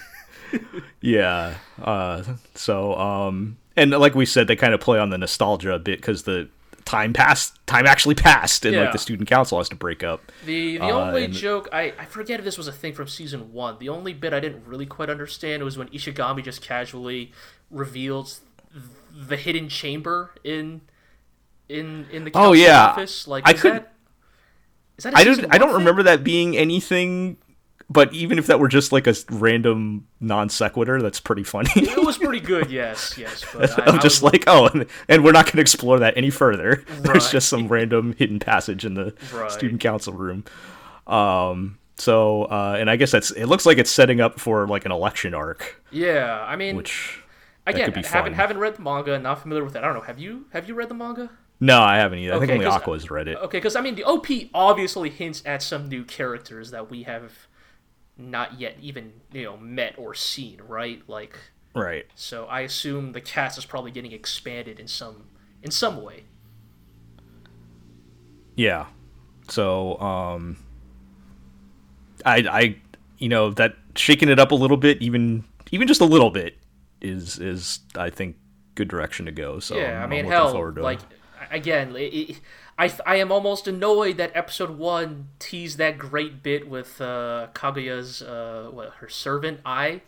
Yeah. Uh, so, um, and like we said, they kind of play on the nostalgia a bit because the time passed. Time actually passed, and Yeah. like the student council has to break up. The the Uh, only joke I, I forget if this was a thing from season one. The only bit I didn't really quite understand was when Ishigami just casually reveals the hidden chamber in in in the Oh, yeah. office. Like I could- that is that a I don't. I don't remember that being anything. But even if that were just like a random non sequitur, that's pretty funny. It was pretty good, yes, yes. But I, I'm I just was- like, oh, and, and we're not going to explore that any further. There's just some random hidden passage in the Right. student council room. Um. So, uh, and I guess that's. It looks like it's setting up for like an election arc, yeah. I mean, which again, could be haven't fun. haven't read the manga, not familiar with it. I don't know. Have you have you read the manga? No, I haven't either. I think Okay, only Aqua's read it. Okay, because I mean, the OP obviously hints at some new characters that we have not yet even you know met or seen, right? Like, Right. so I assume the cast is probably getting expanded in some in some way. Yeah. So, um, I, I, you know, that shaking it up a little bit, even, even just a little bit, is, is I think good direction to go. So yeah, I I'm, mean, I'm looking hell, forward to it. like again, it, it, I I am almost annoyed that episode one teased that great bit with uh, Kaguya's uh, what her servant I.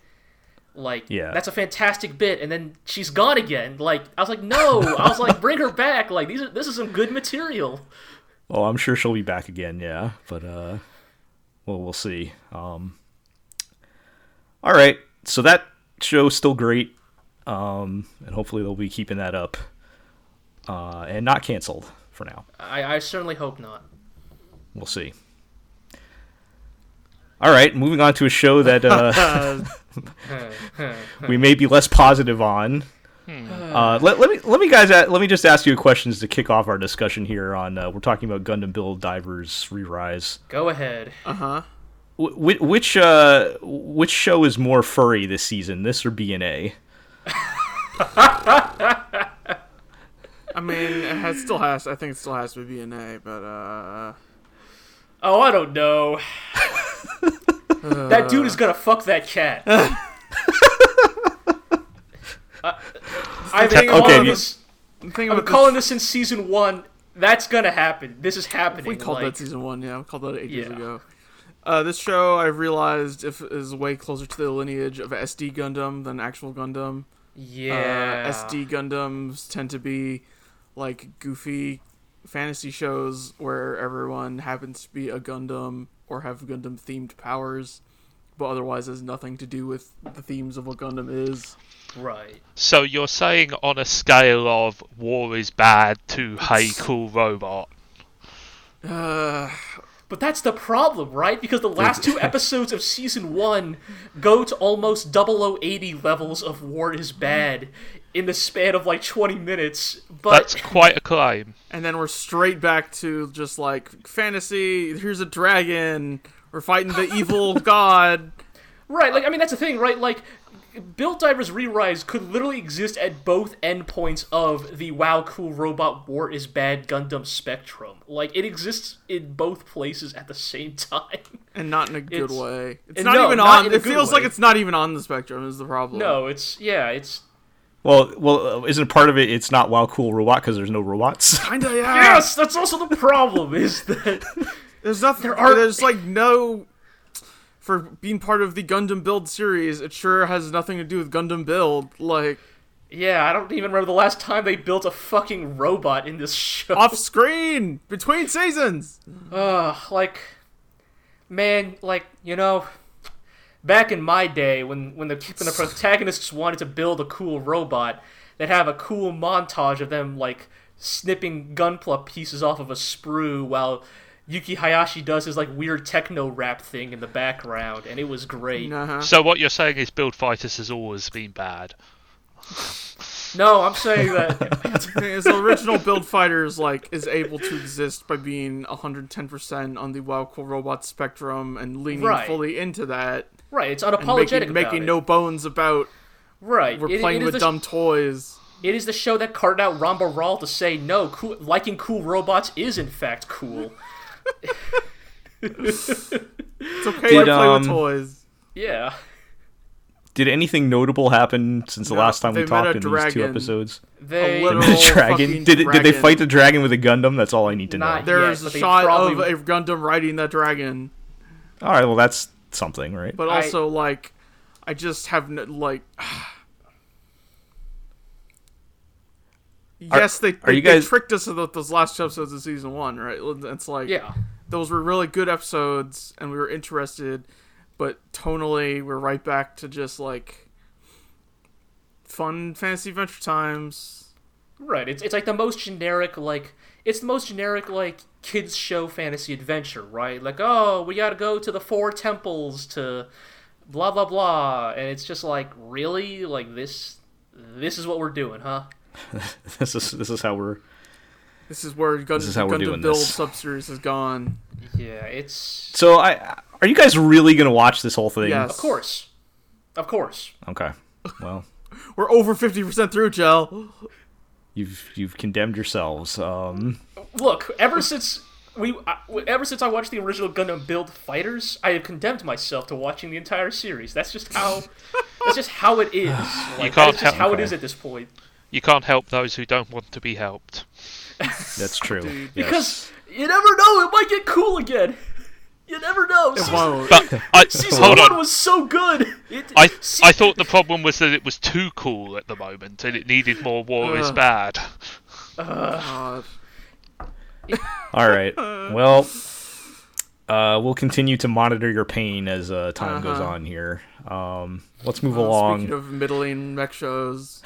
Like Yeah. that's a fantastic bit, and then she's gone again. Like I was like, no, I was like, bring her back. Like these are this is some good material. Well, I'm sure she'll be back again. Yeah, but uh, well, we'll see. Um, all right, so that show's still great, um, and hopefully they'll be keeping that up, uh, and not canceled for now. I, I certainly hope not. We'll see. All right, moving on to a show that uh, we may be less positive on. Uh, let, let me let me guys let me just ask you questions to kick off our discussion here on uh, we're talking about Gundam Build Divers Re-Rise. Go ahead. Uh huh. Wh- which which uh which show is more furry this season, this or BNA? I mean, it has, still has. I think it still has to be an A, but uh, Oh, I don't know. that dude is gonna fuck that cat. I, I've been thing calling this. the thing I've about been calling this since season one. That's gonna happen. This is happening. we called like, that season one. Yeah, we called that eight Yeah. ago. Uh, this show, I realized, if is way closer to the lineage of SD Gundam than actual Gundam. Yeah. Uh, SD Gundams tend to be like goofy fantasy shows where everyone happens to be a Gundam or have Gundam themed powers, but otherwise has nothing to do with the themes of what Gundam is. Right. So you're saying on a scale of war is bad to hey cool robot. Uh, But that's the problem, right? Because the last two episodes of season one go to almost 0080 levels of War is Bad in the span of like 20 minutes. But That's quite a climb. and then we're straight back to just like fantasy. Here's a dragon. We're fighting the evil god. Right, like I mean that's the thing, right? Like Build Divers Re-Rise could literally exist at both endpoints of the WoW Cool Robot War is Bad Gundam spectrum. Like it exists in both places at the same time. and not in a good It's- way. It's not no, even not on. It feels like it's not even on the spectrum. Is the problem? No, it's yeah, it's Well, well, uh, isn't part of it? It's not WoW Cool Robot because there's no robots. kinda. Yeah. yes, that's also the problem. Is that There's nothing. There are- There's like no. For being part of the Gundam Build series, it sure has nothing to do with Gundam Build. Like yeah, I don't even remember the last time they built a fucking robot in this show. off screen between seasons. Ugh, like, man, like you know, back in my day when when the when the protagonists wanted to build a cool robot, they'd have a cool montage of them like snipping gunpla pieces off of a sprue while Yuki Hayashi does his like weird techno rap thing in the background, and it was great. Uh-huh. So what you're saying is Build Fighters has always been bad. No, I'm saying that the original Build Fighters like is able to exist by being 110% on the WoW Cool Robot spectrum and leaning Right. fully into that right. It's unapologetic making, about making it. no bones about right. we're It- playing it is with the- dumb toys. It is the show that carted out Ramba Ral to say no, cool, liking cool robots is in fact cool. It's okay Did, to play um, with toys. Yeah. Did anything notable happen since the No, last time we they met a talked in these two episodes? They A They little met a dragon. Did, it- did they fight the dragon with a Gundam? That's all I need to know. There's Yeah, a shot probably- of a Gundam riding that dragon, All right, well that's something, right? but I- also like, I just have no, like. yes, they, are they, you they guys- tricked us with those last two episodes of season one, right? It's like yeah. those were really good episodes, and we were interested, but tonally we're right back to just like fun fantasy adventure times. Right. It's it's like the most generic like it's the most generic like kids show fantasy adventure, right? Like, oh, we got to go to the four temples to blah blah blah, and it's just like, really? Like this this is what we're doing, huh? this is this is how we're This is where Gundam, is how we're Gundam doing Build this. subseries has gone. Yeah, it's So I are you guys really gonna watch this whole thing? Yes. of course. Of course. Okay. Well, We're over fifty percent through, Gel. you've you've condemned yourselves. Um, Look, ever since we uh, ever since I watched the original Gundam Build Fighters, I have condemned myself to watching the entire series. That's just how that's just how it is. Like, can't that's just help- how it okay. is at this point. You can't help those who don't want to be helped. that's true. Yes. Because you never know, it might get cool again. You never know. Season, Whoa. But I season hold one on. was so good. It, I se- I thought the problem was that it was too cool at the moment, and it needed more war is bad. God. All right. Well, uh, we'll continue to monitor your pain as uh, time goes Uh-huh. on here. Um, let's move Well, along. Speaking of middling mech shows,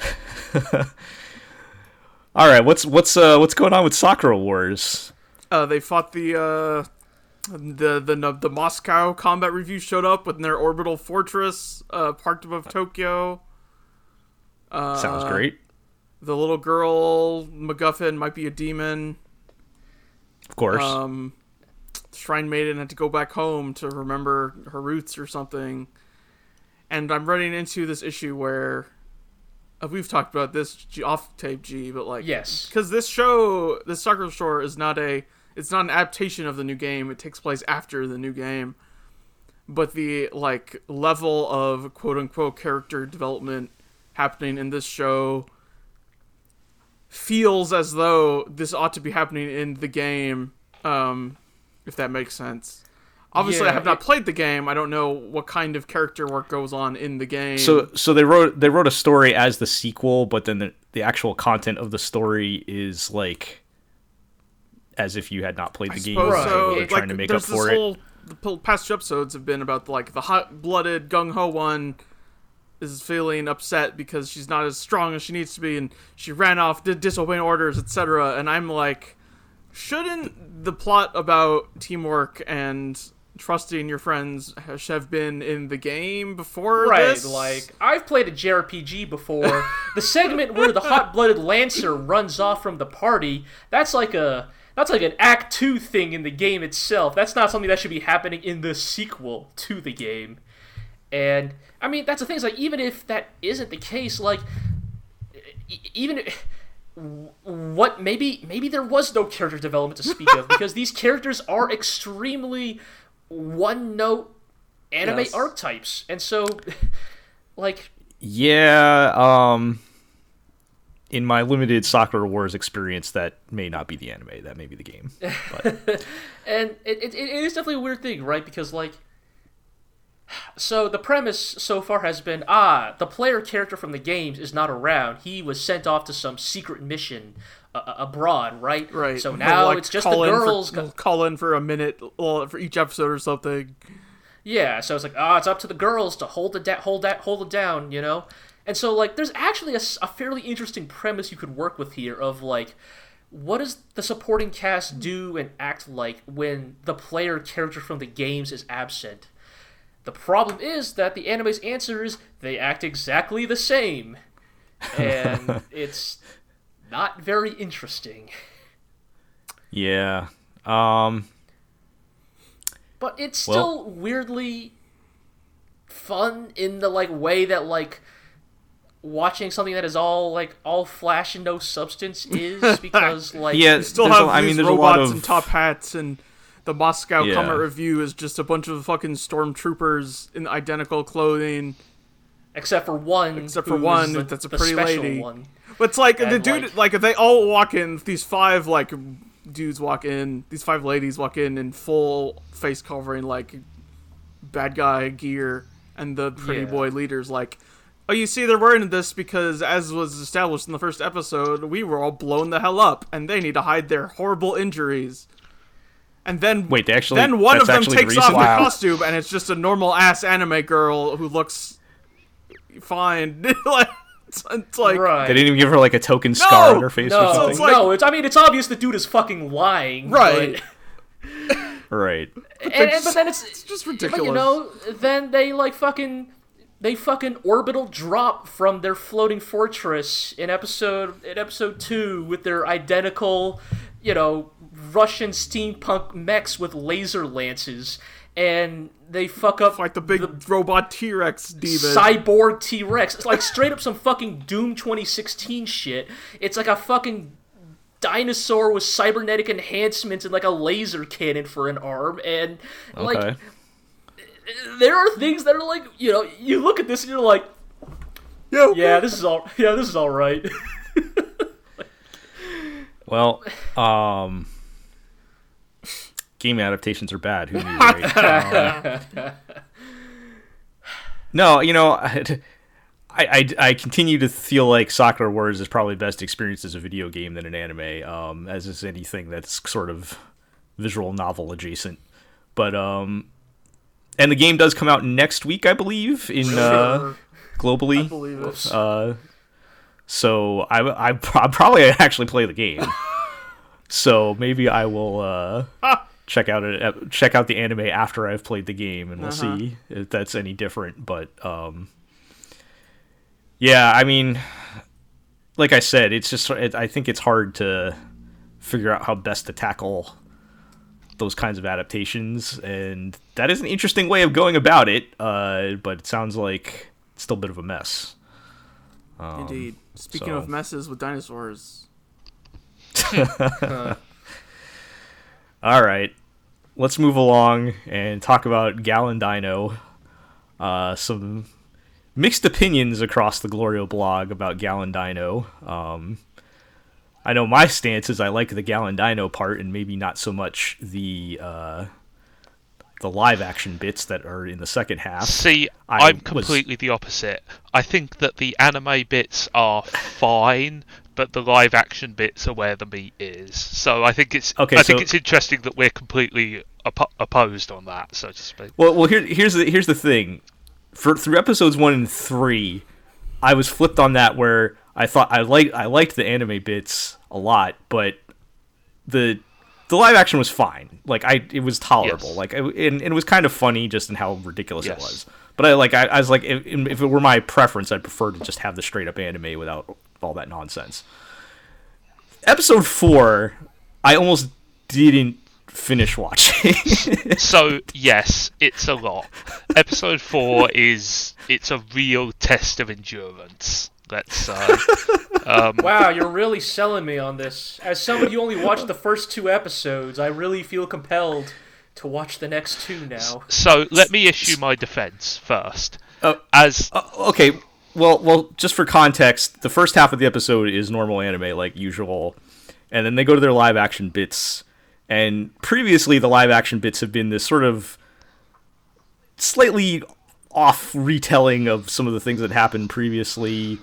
All right. What's what's uh, what's going on with Sakura Wars? uh, they fought the uh, the the the Moscow combat revue showed up with their orbital fortress uh, parked above Tokyo. Uh, Sounds great. The little girl MacGuffin might be a demon. Of course. Um, Shrine Maiden had to go back home to remember her roots or something. And I'm running into this issue where we've talked about this G- off tape G, but like Yes. because this show, this Sakura Wars is not a, it's not an adaptation of the new game. It takes place after the new game, but the like level of quote unquote character development happening in this show feels as though this ought to be happening in the game, um, if that makes sense. Obviously, I have not it- played the game. I don't know what kind of character work goes on in the game. so so they wrote they wrote a story as the sequel, but then the, the actual content of the story is like as if you had not played the game. suppose Right. so. They're Like, trying to make up for this it. whole, the past two episodes have been about like the hot-blooded gung ho one is feeling upset because she's not as strong as she needs to be, and she ran off, did disobeying orders, etc. And I'm like, shouldn't the plot about teamwork and trusting your friends have been in the game before Right, this? like I've played a JRPG before. the segment where the hot-blooded lancer runs off from the party, that's like a that's like an act 2 thing in the game itself. That's not something that should be happening in the sequel to the game. And I mean, that's the thing is like even if that isn't the case, like even what maybe maybe there was no character development to speak of because these characters are extremely one note anime Yes. archetypes and so like Yeah, um in my limited Sakura Wars experience that may not be the anime, that may be the game. And it, it, it is definitely a weird thing right because like so the premise so far has been ah the player character from the games is not around he was sent off to some secret mission uh, abroad right right. so now like, it's just the for- girls he'll call in for a minute well, for each episode or something. Yeah, so it's like, ah, it's up to the girls to hold it, da- hold that, hold it down, you know. And so like, there's actually a fairly interesting premise you could work with here of like, what does the supporting cast do and act like when the player character from the games is absent? The problem is that the anime's answer is they act exactly the same, and it's not very interesting. yeah. Um but it's Well- still weirdly fun in the like way that like watching something that is all like all flash and no substance is because like Yeah, You still there's a- have I mean, there's a robots lot of and top hats, and the Moscow Yeah. Comet Review is just a bunch of fucking stormtroopers in identical clothing. except for one. Except for one, the- that's a pretty special lady. One. But it's like the dude, like- like, if they all walk in, these five like dudes walk in, these five ladies walk in in full face covering, like bad guy gear, and the pretty Yeah. boy leaders like. Oh, you see, they're wearing this because, as was established in the first episode, we were all blown the hell up, and they need to hide their horrible injuries. And then, Wait, they actually- then one of them actually the takes off reason? the costume, and it's just a normal ass anime girl who looks fine. like, it's, it's like, Right. They didn't even give her like a token scar on her face or no, something. it's like- no. It's, I mean, it's obvious the dude is fucking lying. Right. But, Right. and, and- but then it's, it's just but, ridiculous. you know, then they like fucking they fucking orbital drop from their floating fortress in episode in episode two with their identical, you know, Russian steampunk mechs with laser lances, and they fuck up like the big robot T Rex demon. cyborg T Rex. It's like straight up some fucking Doom 2016 shit. It's like a fucking dinosaur with cybernetic enhancements and like a laser cannon for an arm, and like there are things that are like you know you look at this and you're like yeah, yeah this is all yeah this is all right Well, um, game adaptations are bad. Who knew? Right? Um, no, you know, I, I, I continue to feel like Sakura Wars is probably best experienced as a video game than an anime, um, as is anything that's sort of visual novel adjacent. But um, and the game does come out next week, I believe, in uh, globally. believe it. Uh, so I, I I'll probably actually play the game. so maybe I will uh, check out it, check out the anime after I've played the game, and we'll Uh-huh. see if that's any different. But um, yeah, I mean, like I said, it's just it, I think it's hard to figure out how best to tackle those kinds of adaptations, and that is an interesting way of going about it. Uh, but it sounds like it's still a bit of a mess. Indeed. Speaking so- of messes with dinosaurs, All right, let's move along and talk about Gal and Dino. Uh, some mixed opinions across the Glorio blog about Gal and Dino. Um, I know my stance is I like the Gal and Dino part and maybe not so much the uh, the live action bits that are in the second half. See, I I'm was- completely the opposite. I think that the anime bits are fine, but the live action bits are where the meat is. So I think it's Okay, I think it's interesting that we're completely oppo- opposed on that, so to speak. Well, well, here, here's the here's the thing. For through episodes one and three, I was flipped on that where I thought I like I liked the anime bits a lot, but the the live action was fine. Like I, it was tolerable. Yes. Like it, and, and it was kind of funny just in how ridiculous it was. But I like I, I was like if, if it were my preference, I'd prefer to just have the straight up anime without all that nonsense. Episode four, I almost didn't finish watching. So yes, it's a lot. Episode four is it's a real test of endurance. Let's say. Um, wow you're really selling me on this as somebody who only watched the first two episodes i really feel compelled to watch the next two now So let me issue my defense first. Oh. As uh, okay well well just for context the first half of the episode is normal anime like usual and then they go to their live action bits and previously the live action bits have been this sort of slightly off retelling of some of the things that happened previously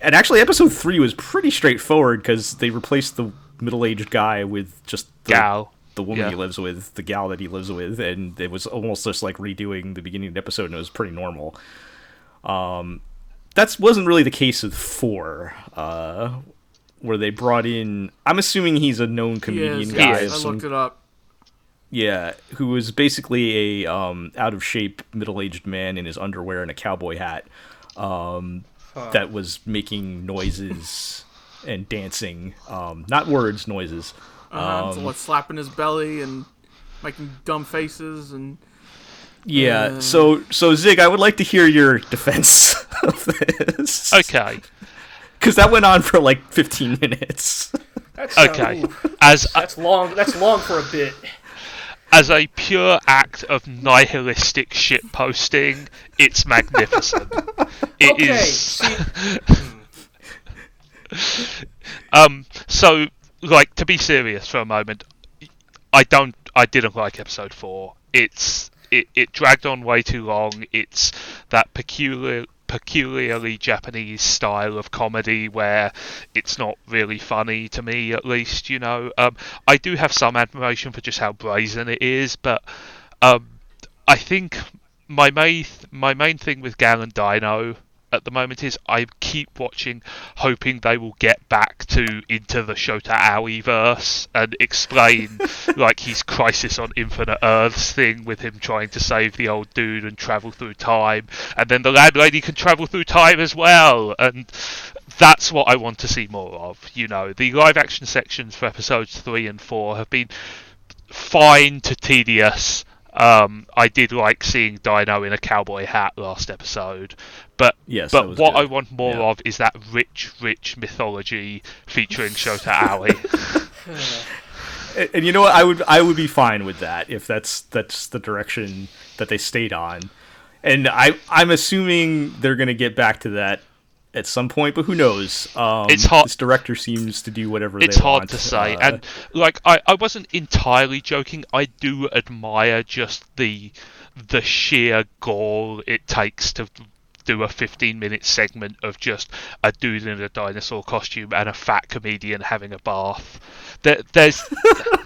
and actually episode 3 was pretty straightforward because they replaced the middle-aged guy with just the, Gal. the woman Yeah. he lives with the gal that he lives with and it was almost just like redoing the beginning of the episode and it was pretty normal that wasn't really the case with four, uh, where they brought in. I'm assuming he's a known he comedian is. guy. yes, of I looked it up. yeah, who was basically a um, out of shape middle aged man in his underwear and a cowboy hat, um, that was making noises and dancing, um, not words, noises. Uh, Um, so what, slapping his belly and making dumb faces and Yeah. Uh. So so Zig, I would like to hear your defense of this. okay, Because that went on for like 15 minutes. that's uh, okay. ooh, As that's long that's long for a bit as a pure act of nihilistic shit posting, it's magnificent. It is. okay, see, Um. So, like, to be serious for a moment, I don't. I didn't like episode four. It's it, it dragged on way too long. It's that peculiar peculiarly Japanese style of comedy where it's not really funny to me at least, you know. Um I do have some admiration for just how brazen it is, but um I think my main my main thing with Gal and Dino at the moment is I keep watching, hoping they will get back to into the Shota Aoi verse and explain like his Crisis on Infinite Earths thing with him trying to save the old dude and travel through time, and then the landlady can travel through time as well, and that's what I want to see more of. You know, the live action sections for episodes three and four have been fine to tedious. Um, I did like seeing Dino in a cowboy hat last episode, but Yes, but what good. I want more Yeah. of is that rich, rich mythology featuring Shota Aoi. And, and you know what? I would I would be fine with that if that's that's the direction that they stayed on. And I I'm assuming they're gonna get back to that at some point, but who knows? Um, It's hard- This director seems to do whatever it's hard want. to say, uh, and like I, I wasn't entirely joking. I do admire just the the sheer gall it takes to do a 15 minute segment of just a dude in a dinosaur costume and a fat comedian having a bath. There, there's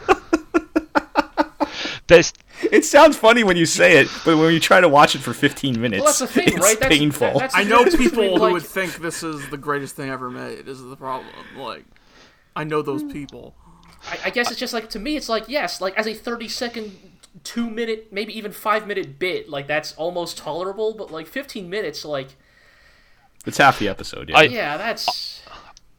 there's it sounds funny when you say it, but when you try to watch it for 15 minutes, well, that's the thing, it's right? That's, painful. that- that's I know people between, who like, would think this is the greatest thing ever made. This Is the problem? Like, I know those hmm. people. I, I guess it's just like to me, it's like yes, like as a thirty second, two minute, maybe even five minute bit, like that's almost tolerable. But like fifteen minutes, like It's half the episode. Yeah. I- yeah, that's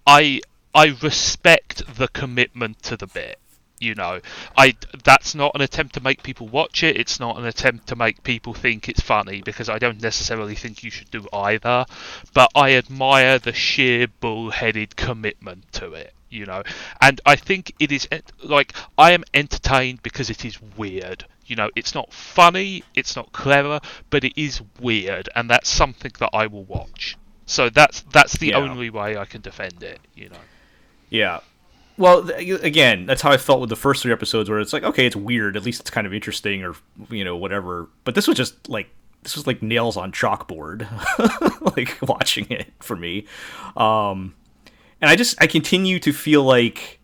I I respect the commitment to the bit. You know, I that's not an attempt to make people watch it. It's not an attempt to make people think it's funny because I don't necessarily think you should do either. But I admire the sheer bullheaded commitment to it. You know, and I think it is like I am entertained because it is weird. You know, it's not funny, it's not clever, but it is weird, and that's something that I will watch. So that's that's the Yeah. only way I can defend it. You know. Yeah. Well, again, that's how I felt with the first three episodes, where it's like, okay, it's weird. At least it's kind of interesting, or you know, whatever. But this was just like this was like nails on chalkboard, like watching it for me. Um, and I just I continue to feel like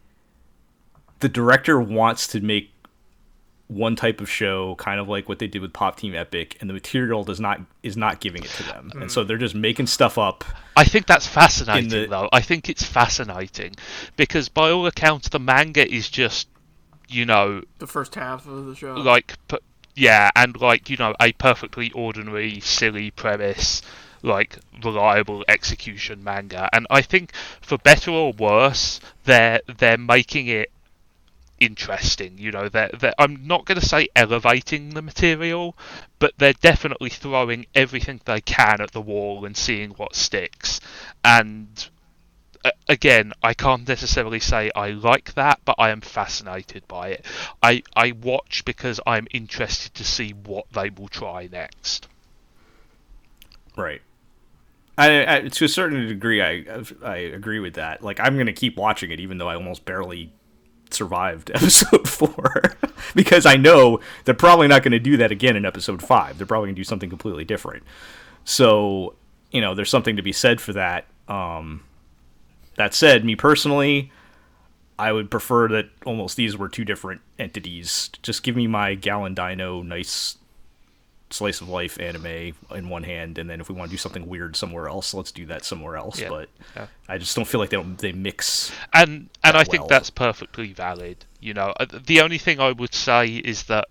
the director wants to make one type of show, kind of like what they did with Pop Team Epic, and the material does not is not giving it to them, and so mm. they're just making stuff up. I think that's fascinating, the- though. I think it's fascinating because, by all accounts, the manga is just, you know, The first half of the show. like, p- yeah, and like, you know, a perfectly ordinary, silly premise, like reliable execution manga. And I think, for better or worse, they're they're making it interesting. You know, they're, they're, I'm not going to say elevating the material, but they're definitely throwing everything they can at the wall and seeing what sticks. And a- again, I can't necessarily say I like that, but I am fascinated by it. I, I watch because I'm interested to see what they will try next. Right. I, I to a certain degree, I I agree with that. Like, I'm gonna keep watching it, even though I almost barely survived episode four, because I know they're probably not gonna do that again in episode five. They're probably gonna do something completely different. So, you know, there's something to be said for that. Um, that said, me personally, I would prefer that almost these were two different entities. Just give me my Gal and Dino nice slice of life anime in one hand, and then if we want to do something weird somewhere else, let's do that somewhere else. Yeah, But yeah. I just don't feel like they don't, they mix. and and I that think that's perfectly valid. You know, Uh, the only thing I would say is that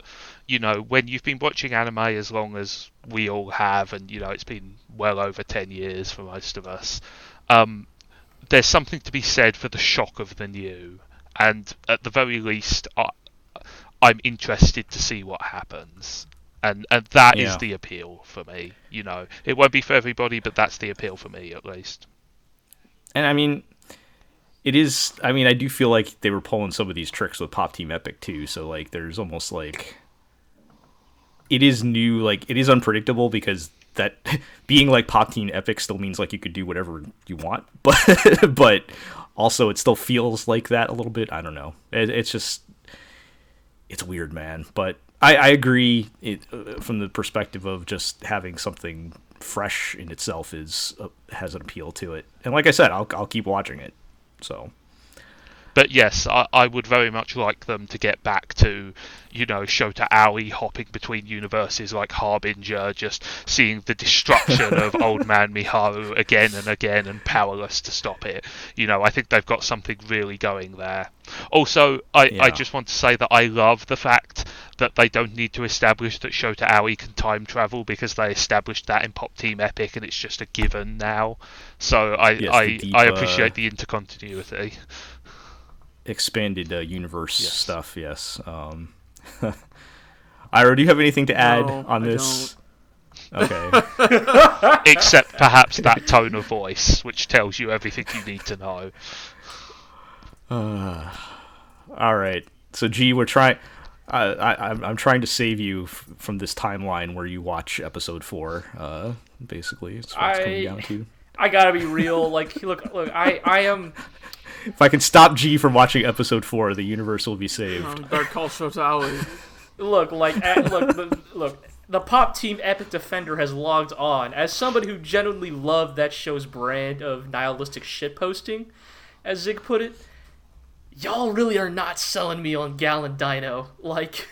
you know when you've been watching anime as long as we all have, and you know it's been well over ten years for most of us. Um, there's something to be said for the shock of the new, and at the very least, I, I'm interested to see what happens. And, and that is Yeah. the appeal for me. You know, it won't be for everybody, but that's the appeal for me at least. And I mean, it is. I mean, I do feel like they were pulling some of these tricks with Pop Team Epic too. So like, there's almost like it is new, like it is unpredictable because that being like Pop Team Epic still means like you could do whatever you want, but but also it still feels like that a little bit. I don't know. It, it's just it's weird, man. But I, I agree it, uh, from the perspective of just having something fresh in itself is uh, has an appeal to it. And like I said, I'll I'll keep watching it. So But yes, I, I would very much like them to get back to, you know, Shota Aoi hopping between universes like Harbinger, just seeing the destruction of Old Man Miharu again and again and powerless to stop it. You know, I think they've got something really going there. Also, I, I just want to say that I love the fact that they don't need to establish that Shota Aoi can time travel because they established that in Pop Team Epic and it's just a given now. So I, Yes, I, the deep, I appreciate the intercontinuity. Expanded uh, universe Yes. stuff, yes. Um, Ira, do you have anything to add No, on I this? Okay. except perhaps that tone of voice, which tells you everything you need to know. All right. So, G, we're trying. I, I, I'm I'm trying to save you f- from this timeline where you watch episode four. Uh, basically, it's what it's coming down to. I gotta be real. Like, look, look. I, I am. If I can stop G from watching episode four, the universe will be saved. Better call Shota Aoi. Look, like, at, look, the, look. The Pop Team Epic Defender has logged on. As somebody who genuinely loved that show's brand of nihilistic shitposting, as Zig put it, y'all really are not selling me on Gal and Dino. Like,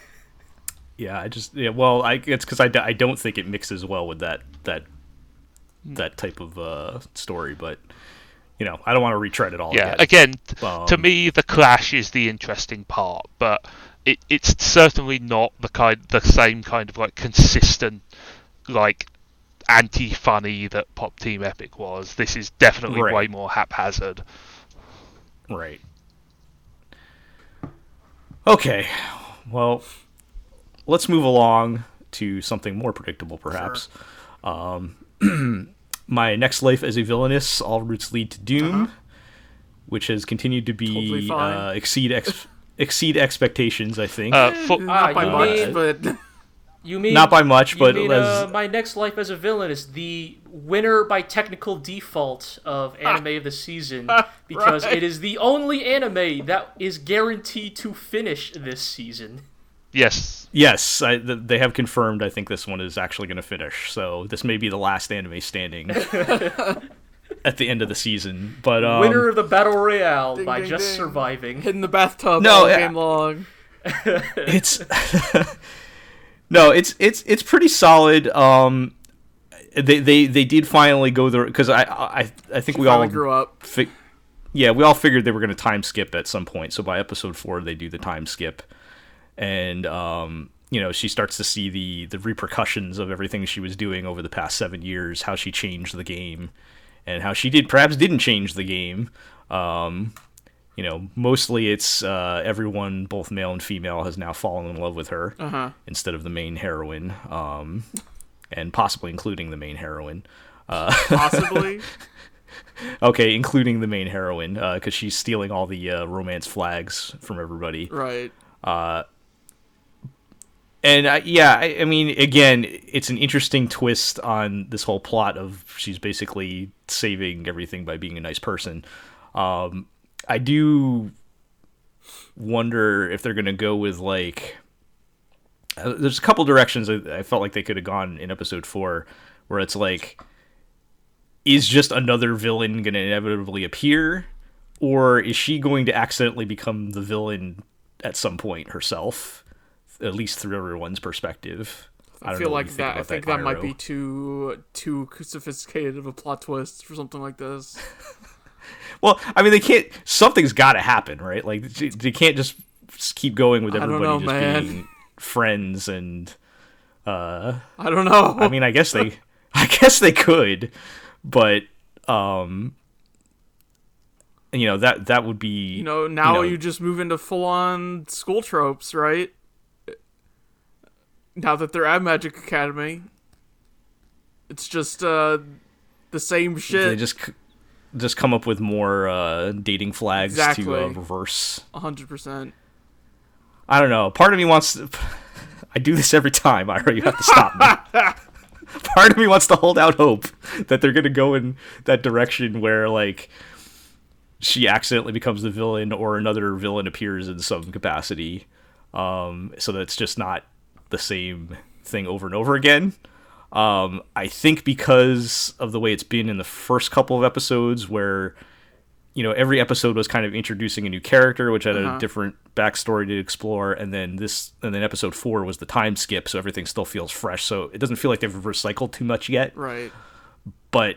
Yeah, I just yeah. Well, I it's because I, I don't think it mixes well with that that that type of uh story, but you know, I don't want to retread it all. Yeah, again. again, t- to Um, me, the clash is the interesting part, but it, it's certainly not the kind, the same kind of like consistent, like anti-funny that Pop Team Epic was. This is definitely Right. way more haphazard. Right. Okay. Well, let's move along to something more predictable, perhaps. Um, my next life as a villainess, all routes lead to doom, which has continued to be fine. uh, exceed ex- exceed expectations. I think. Uh, for, Ah, Not by you much, mean- but you mean Not by much, you but mean, as- uh, my next life as a villain is the winner by technical default of anime of the season because Right. it is the only anime that is guaranteed to finish this season. Yes, Yes, I, th- they have confirmed. I think this one is actually going to finish. So this may be the last anime standing at the end of the season. But um, winner of the battle royale Ding, by ding, just ding. surviving. hit in the bathtub No, all yeah. game long. it's no, it's it's it's pretty solid. Um, they they they did finally go there because I I I think we all grew up. fi- yeah we all figured they were going to time skip at some point. So by episode four, they do the time skip, and um. You know, she starts to see the the repercussions of everything she was doing over the past seven years, how she changed the game, and how she did perhaps didn't change the game. Um, you know, mostly it's uh, everyone, both male and female, has now fallen in love with her Uh huh. instead of the main heroine, um, and possibly including the main heroine. Possibly. Okay, including the main heroine, because she's stealing all the uh, romance flags from everybody. right. And uh, yeah, I, I mean, again, it's an interesting twist on this whole plot of she's basically saving everything by being a nice person. Um, I do wonder if they're gonna go with like. Uh, there's a couple directions I, I felt like they could have gone in episode four, where it's like, is just another villain gonna inevitably appear, or is she going to accidentally become the villain at some point herself? At least through everyone's perspective. I, don't feel like you that. I think that, might be too too sophisticated of a plot twist for something like this. Well, I mean, they can't. Something's got to happen, right? Like they they can't just keep going with everybody know, just man. being friends and. uh I don't know. I mean, I guess they, I guess they could, but um, you know that that would be you know, now know- you just move into full on school tropes, right? Now that they're at Magic Academy, it's just uh the same shit. they just just come up with more uh dating flags to uh, Exactly. reverse. hundred percent. I don't know. Part of me wants to. I do this every time, Ira. You have to stop me. Part of me wants to hold out hope that they're gonna go in that direction where like she accidentally becomes the villain or another villain appears in some capacity. Um, so that it's just not the same thing over and over again. Um, I think because of the way it's been in the first couple of episodes, where you know every episode was kind of introducing a new character, which had Uh-huh. a different backstory to explore, and then this, and then episode four was the time skip, so everything still feels fresh. So it doesn't feel like they've recycled too much yet Right. but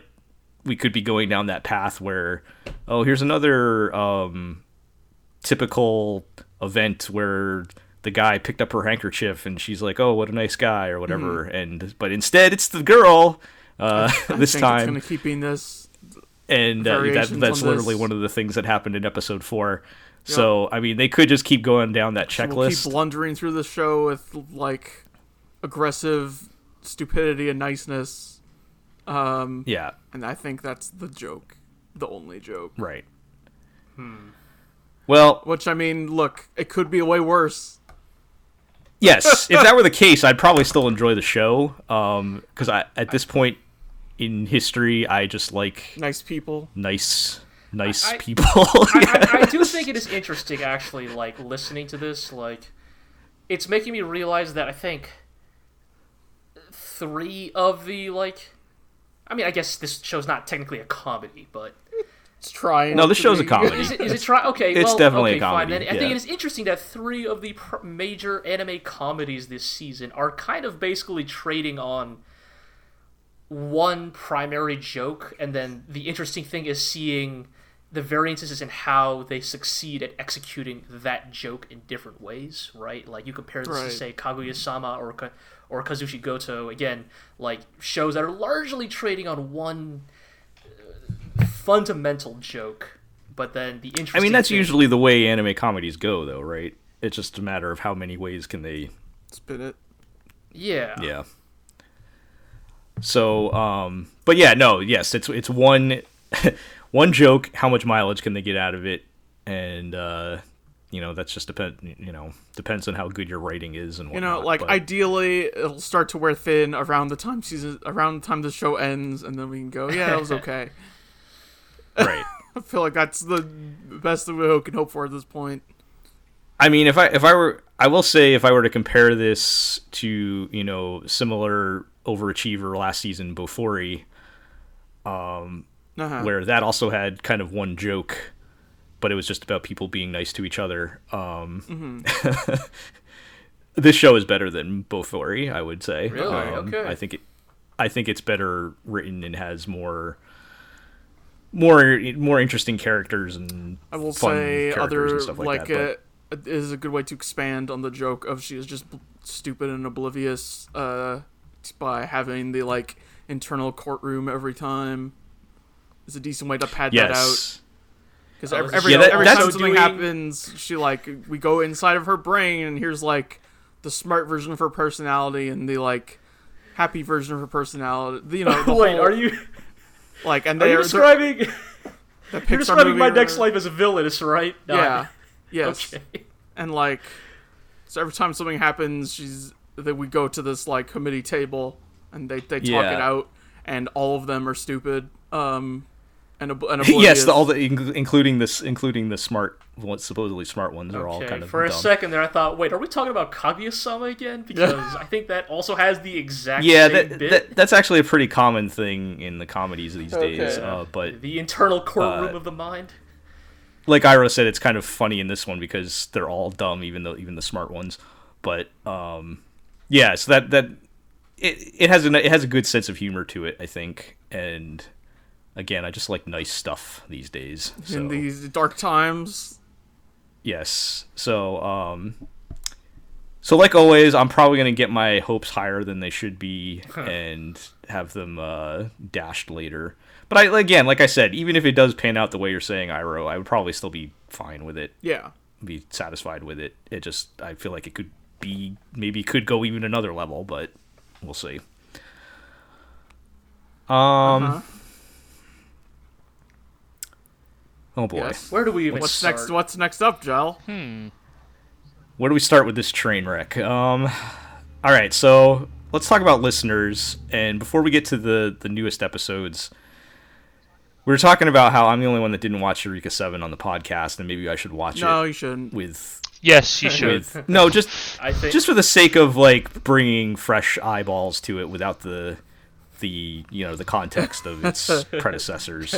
we could be going down that path where oh here's another um, typical event where the guy picked up her handkerchief and she's like oh what a nice guy or whatever and but instead it's the girl uh, I this think time it's gonna keep being this. and uh, that, that's on literally this. one of the things that happened in episode four so i mean they could just keep going down that We'll checklist keep blundering through the show with like aggressive stupidity and niceness. Um, yeah and I think that's the joke, the only joke. right well Which I mean, look, it could be way worse. Yes, if that were the case, I'd probably still enjoy the show. Um, because I at this point in history, I just like Nice people. nice, nice I- people. I, I, I do think it is interesting, actually, like listening to this. Like, it's making me realize that I think three of the like, I mean, I guess this show's not technically a comedy, but It's trying. No, this to show's a comedy. is it? Is it try? Okay, It's well, definitely a okay, fine. comedy, Then I think it is interesting that three of the pr- major anime comedies this season are kind of basically trading on one primary joke, and then the interesting thing is seeing the variances in how they succeed at executing that joke in different ways, right? Like you compare this to say Kaguya-sama or or Kakushigoto, again, like shows that are largely trading on one fundamental joke, but then the interesting. I mean, that's thing- usually the way anime comedies go, though, right? It's just a matter of how many ways can they Spin it. yeah. yeah so um but yeah no yes it's it's one one joke how much mileage can they get out of it and uh you know that's just depend you know depends on how good your writing is and You know, like but- ideally, it'll start to wear thin around the time season, around the time the show ends, and then we can go, yeah, that was okay. right I feel like that's the best that we can hope for at this point. I mean, if I if I were, I will say, if I were to compare this to you know similar overachiever last season, Bofuri, Uh-huh. where that also had kind of one joke, but it was just about people being nice to each other. Um, this show is better than Bofuri, I would say. Really? Um, Okay. I think it, I think it's better written and has more. More, more interesting characters and I will fun say other and stuff like, like, that. but- uh, is a good way to expand on the joke of she is just b- stupid and oblivious uh, by having the like internal courtroom every time. Is a decent way to pad that out because every every, Yeah, that- every time something doing- happens, she like we go inside of her brain and here's like the smart version of her personality and the like happy version of her personality. You know, the Wait, whole, are you like and are you they're, describing they're, the you're describing my or- next life as a villainess, right? No, Yeah. Yes. Okay. and like so every time something happens she's that we go to this like committee table and they, they talk Yeah. it out and all of them are stupid um and, ob- and yes, the, all the including this, including the smart, what supposedly smart ones, are all kind of For a dumb. second there, I thought, wait, are we talking about Kaguya-sama again? Because I think that also has the exact Yeah, same that, bit. that that's actually a pretty common thing in the comedies these Okay. days. Uh, but the internal courtroom uh, of the mind. like Ira said, it's kind of funny in this one because they're all dumb, even though even the smart ones. But um, yeah, so that that it, it has a it has a good sense of humor to it, I think, and again, I just like nice stuff these days. So. in these dark times Yes. So, um, so like always, I'm probably gonna get my hopes higher than they should be and have them uh, dashed later. But I again, like I said, even if it does pan out the way you're saying, Iro, I would probably still be fine with it, yeah be satisfied with it. It just, I feel like it could be, maybe could go even another level, but we'll see. Um. Uh-huh. Oh boy. yes Where do we even what's start? next what's next up Gel Where do we start with this train wreck? Um, All right, so let's talk about listeners. And before we get to the the newest episodes, we were talking about how I'm the only one that didn't watch Eureka Seven on the podcast, and maybe I should watch No, it No, you shouldn't. with Yes, you should. with no, just I think just for the sake of like bringing fresh eyeballs to it without the the you know the context of its predecessors.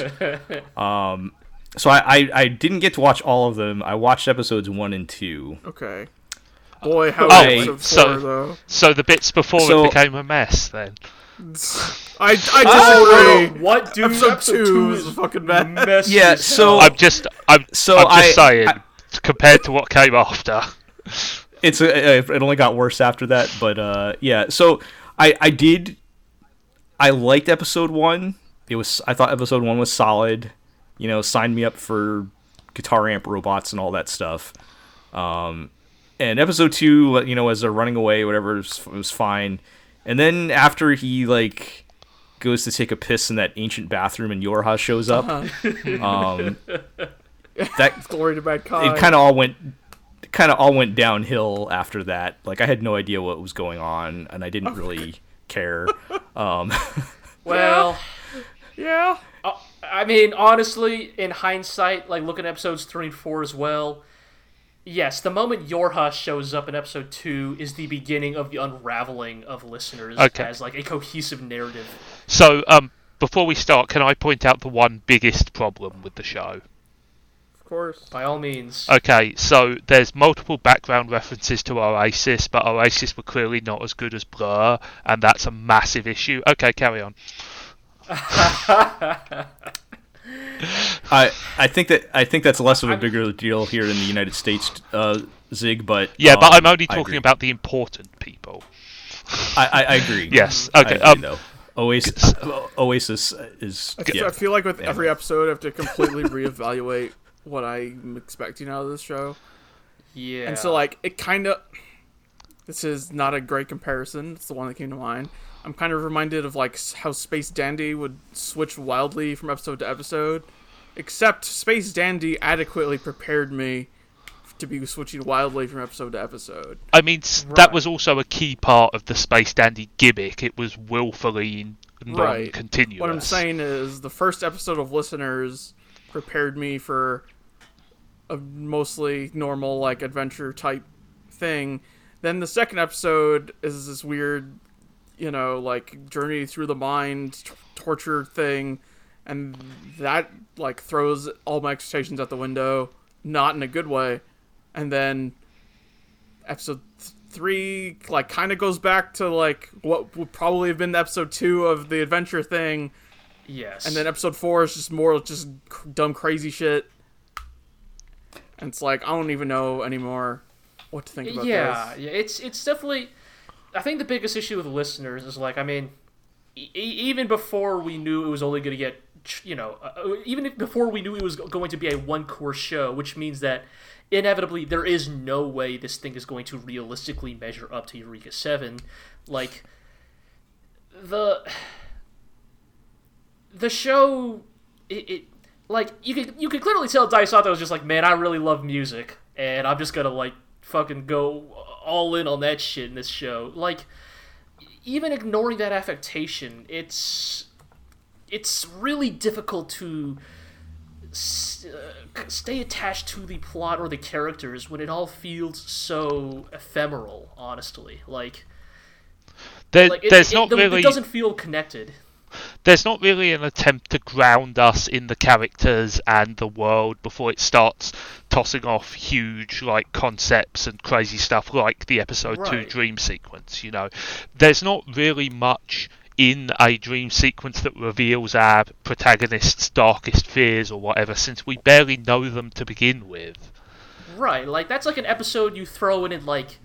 Um, so I, I I didn't get to watch all of them. I watched episodes one and two. Okay. Boy, how Oh, episode so- four though. So the bits before So- it became a mess, then. I I disagree. what dude? Episode two is fucking bad. messy Yeah, so- I'm just, I'm, So I'm just I- saying, I- compared to what came after. it's a, it only got worse after that but uh yeah so i i did i liked episode one it was i thought episode one was solid you know signed me up for guitar amp robots and all that stuff. Um and episode two you know as they're running away whatever it was, it was fine. And then after he like goes to take a piss in that ancient bathroom and yorha shows up um that Glory to bad Kai. it kind of all went kind of all went downhill after that. Like i had no idea what was going on and i didn't really care. Um well, yeah. I mean, honestly, in hindsight, like looking at episodes three and four as well. Yes, the moment Yorha shows up in episode two is the beginning of the unraveling of listeners Okay. as like a cohesive narrative. So, um, before we start, can I point out the one biggest problem with the show? Of course. By all means. Okay, so there's multiple background references to Oasis, but Oasis were clearly not as good as Blur, and that's a massive issue. Okay, carry on. I i think that i think that's less of a bigger deal here in the united states uh zig but Yeah, but um, I'm only talking about the important people. I, I i agree Yes. I Okay. agree, Um, though. oasis oasis is I, f- yeah. I feel like with every episode, I have to completely reevaluate what I'm expecting out of this show. yeah. And so, like, it kind of. This is not a great comparison. It's the one that came to mind. I'm kind of reminded of, like, how Space Dandy would switch wildly from episode to episode. Except Space Dandy adequately prepared me to be switching wildly from episode to episode. I mean, s that was also a key part of the Space Dandy gimmick. It was willfully Right. non-continuous. What I'm saying is, the first episode of Listeners prepared me for a mostly normal, like, adventure type thing. Then the second episode is this weird, you know, like, journey through the mind, t- torture thing. And that, like, throws all my expectations out the window, not in a good way. And then episode th- three like kind of goes back to like what would probably have been episode two of the adventure thing yes. and then episode four is just more just dumb crazy shit and it's like i don't even know anymore what to think about yeah, this yeah, it's it's definitely. I think the biggest issue with listeners is like, I mean, e- even before we knew it was only going to get, you know, uh, even before we knew it was going to be a one course show, which means that inevitably there is no way this thing is going to realistically measure up to Eureka Seven, like the the show it, it like you could you could clearly tell Dai Sato was just like, man, I really love music, and I'm just gonna like fucking go all in on that shit in this show. Like, even ignoring that affectation, it's it's really difficult to s- uh, stay attached to the plot or the characters when it all feels so ephemeral. Honestly, like, There, like it, there's it- not the- really it doesn't feel connected. There's not really an attempt to ground us in the characters and the world before it starts tossing off huge like concepts and crazy stuff like the episode 2 dream sequence you know? There's not really much in a dream sequence that reveals our protagonist's darkest fears or whatever since we barely know them to begin with. Right, like that's like an episode you throw in in like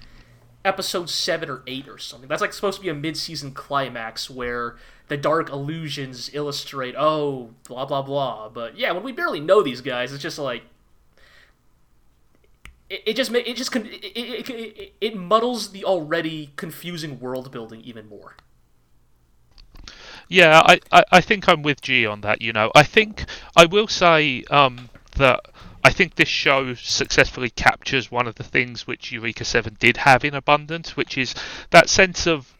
episode seven or eight or something. That's like supposed to be a mid-season climax where the dark illusions illustrate, oh, blah blah blah. But yeah, when we barely know these guys, it's just like it, it just it just it, it, it, it muddles the already confusing world building even more. Yeah, I, I, I think I'm with G on that. You know, I think I will say um, that I think this show successfully captures one of the things which Eureka 7 did have in abundance, which is that sense of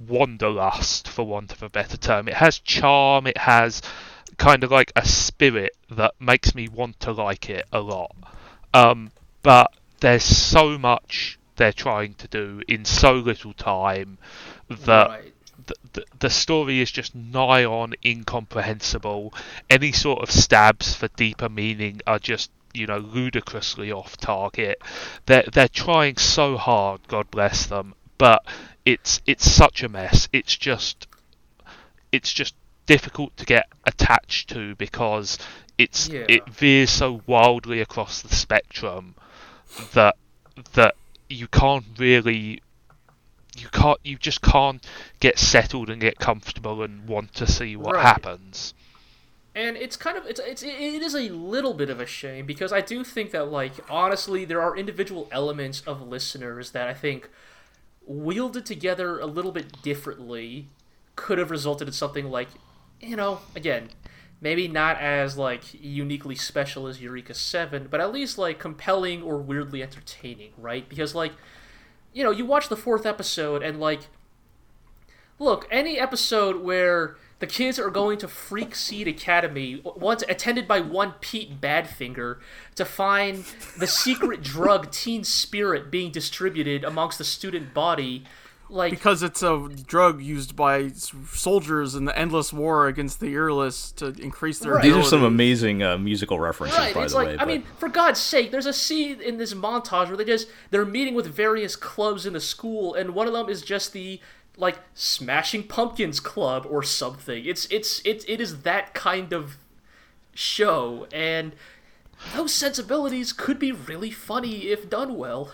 wanderlust, for want of a better term. It has charm, it has kind of like a spirit that makes me want to like it a lot. Um, but there's so much they're trying to do in so little time that Right. the, the, the story is just nigh on incomprehensible. Any sort of stabs for deeper meaning are just you know ludicrously off target. They're they're trying so hard, God bless them, but it's it's such a mess. It's just it's just difficult to get attached to because it's Yeah. it veers so wildly across the spectrum that that you can't really you can't you just can't get settled and get comfortable and want to see what Right. happens. and it's kind of it's, it's it is a little bit of a shame because I do think that like honestly there are individual elements of listeners that I think wielded together a little bit differently could have resulted in something like you know again maybe not as like uniquely special as Eureka 7 but at least like compelling or weirdly entertaining right? Because like you know you watch the fourth episode and like Look, any episode where the kids are going to Freak Seed Academy, once attended by one Pete Badfinger, to find the secret drug Teen Spirit being distributed amongst the student body, like because it's a drug used by soldiers in the endless war against the earless to increase their. Right. These are some amazing uh, musical references, Right, by it's the like way. I but- mean, for God's sake, there's a scene in this montage where they just they're meeting with various clubs in the school, and one of them is just the like Smashing Pumpkins Club or something. It's it's it, it is that kind of show, and those sensibilities could be really funny if done well.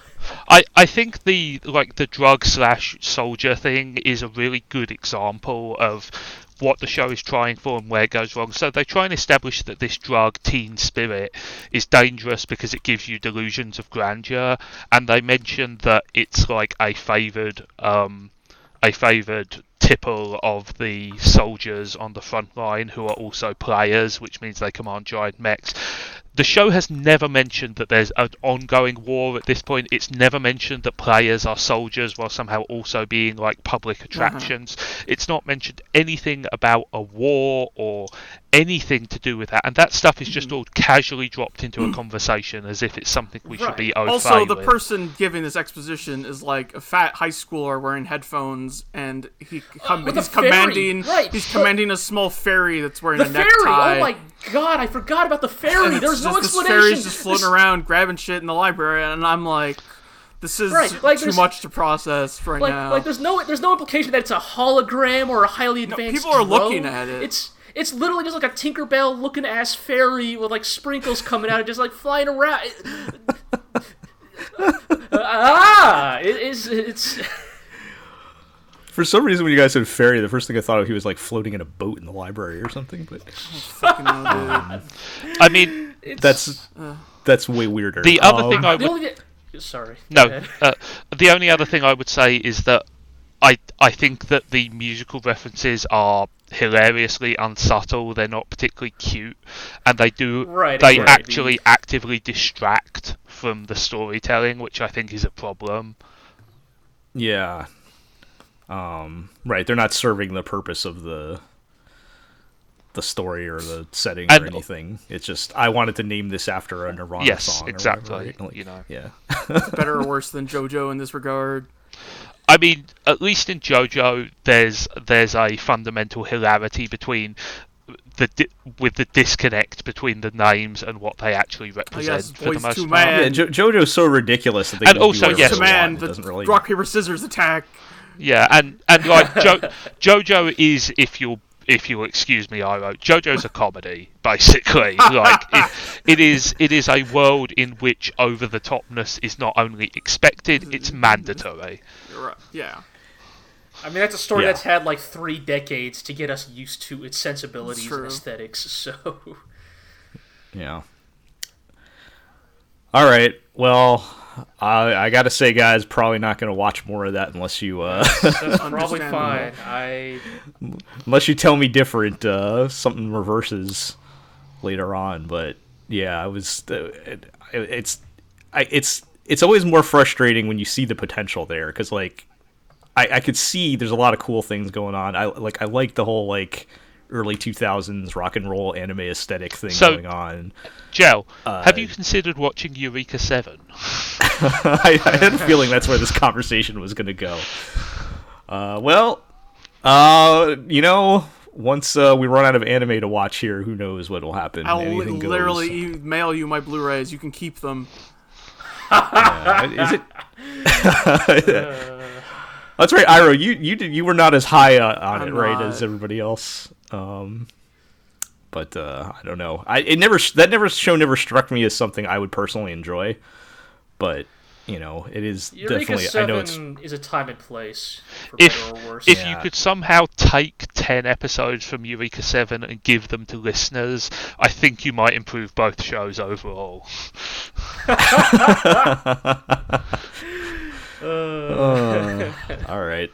I, I think the like the drug slash soldier thing is a really good example of what the show is trying for and where it goes wrong. So they try and establish that this drug, Teen Spirit, is dangerous because it gives you delusions of grandeur, and they mention that it's like a favoured um, a favoured tipple of the soldiers on the front line who are also players, which means they command giant mechs. The show has never mentioned that there's an ongoing war at this point. It's never mentioned that players are soldiers while somehow also being like public uh-huh. attractions. It's not mentioned anything about a war or anything to do with that. And that stuff is just mm-hmm. all casually dropped into a mm. conversation as if it's something we should be au Also, the with. person giving this exposition is like a fat high schooler wearing headphones, and he com- with a he's commanding right. he's commanding a small fairy that's wearing The a fairy! necktie. Oh my god, I forgot about the fairy. And it's There's no just- This explanation. fairy's just floating This- around, grabbing shit in the library, and I'm like, this is Right, like too much to process right like, now. like there's no there's no implication that it's a hologram or a highly advanced. people are looking at it. It's it's literally just like a Tinkerbell looking ass fairy with like sprinkles coming out and just like flying around. ah, it is it's For some reason, when you guys said fairy, the first thing I thought of he was like floating in a boat in the library or something. But Fucking hell. I mean, it's that's that's way weirder. the other Um, thing I the would only sorry. No, uh, the only other thing I would say is that I I think that the musical references are hilariously unsubtle. They're not particularly cute, and they do Right, they exactly. actually actively distract from the storytelling, which I think is a problem. Yeah. Um, right, they're not serving the purpose of the the story or the setting or anything. It's just I wanted to name this after a Nirvana yes, song. or exactly. whatever, right? Like, You know, Yeah. better or worse than JoJo in this regard. I mean, at least in JoJo, there's there's a fundamental hilarity between the di- with the disconnect between the names and what they actually represent yes, for the most part. Man. yeah, jo- JoJo's so ridiculous that they And can do also, yes. they want. The doesn't really rock paper scissors attack. Yeah, and and like jo- JoJo is, if you'll if you'll excuse me, I wrote JoJo's a comedy basically. like it, it is it is a world in which over the topness is not only expected, mm-hmm. it's mandatory. You're right. Yeah. I mean, that's a story Yeah. that's had like three decades to get us used to its sensibilities True. and aesthetics. So, Yeah. All right. Well, I, I got to say, guys, probably not going to watch more of that unless you uh, that's probably fine. I unless you tell me different. Uh, something reverses later on, but yeah, I was. Uh, it, it's, I, it's, it's always more frustrating when you see the potential there because like, I, I could see there's a lot of cool things going on. I like, I like the whole like early 2000s rock and roll anime aesthetic thing So- going on. Joe, Uh, have you considered watching Eureka Seven? I, I had a feeling that's where this conversation was going to go. Uh, well, uh, you know, once uh, we run out of anime to watch here, who knows what will happen? I'll li- Anything goes. literally e- mail you my Blu-rays. You can keep them. Uh, is it? That's right, Iro. You you did you were not as high uh, on I'm it, right, not. as everybody else. Um, but uh, I don't know. I it never that never show never struck me as something I would personally enjoy. But you know, it is Eureka definitely. I know it's is a time and place for If or worse. if Yeah. you could somehow take ten episodes from Eureka Seven and give them to listeners, I think you might improve both shows overall. Uh, all right.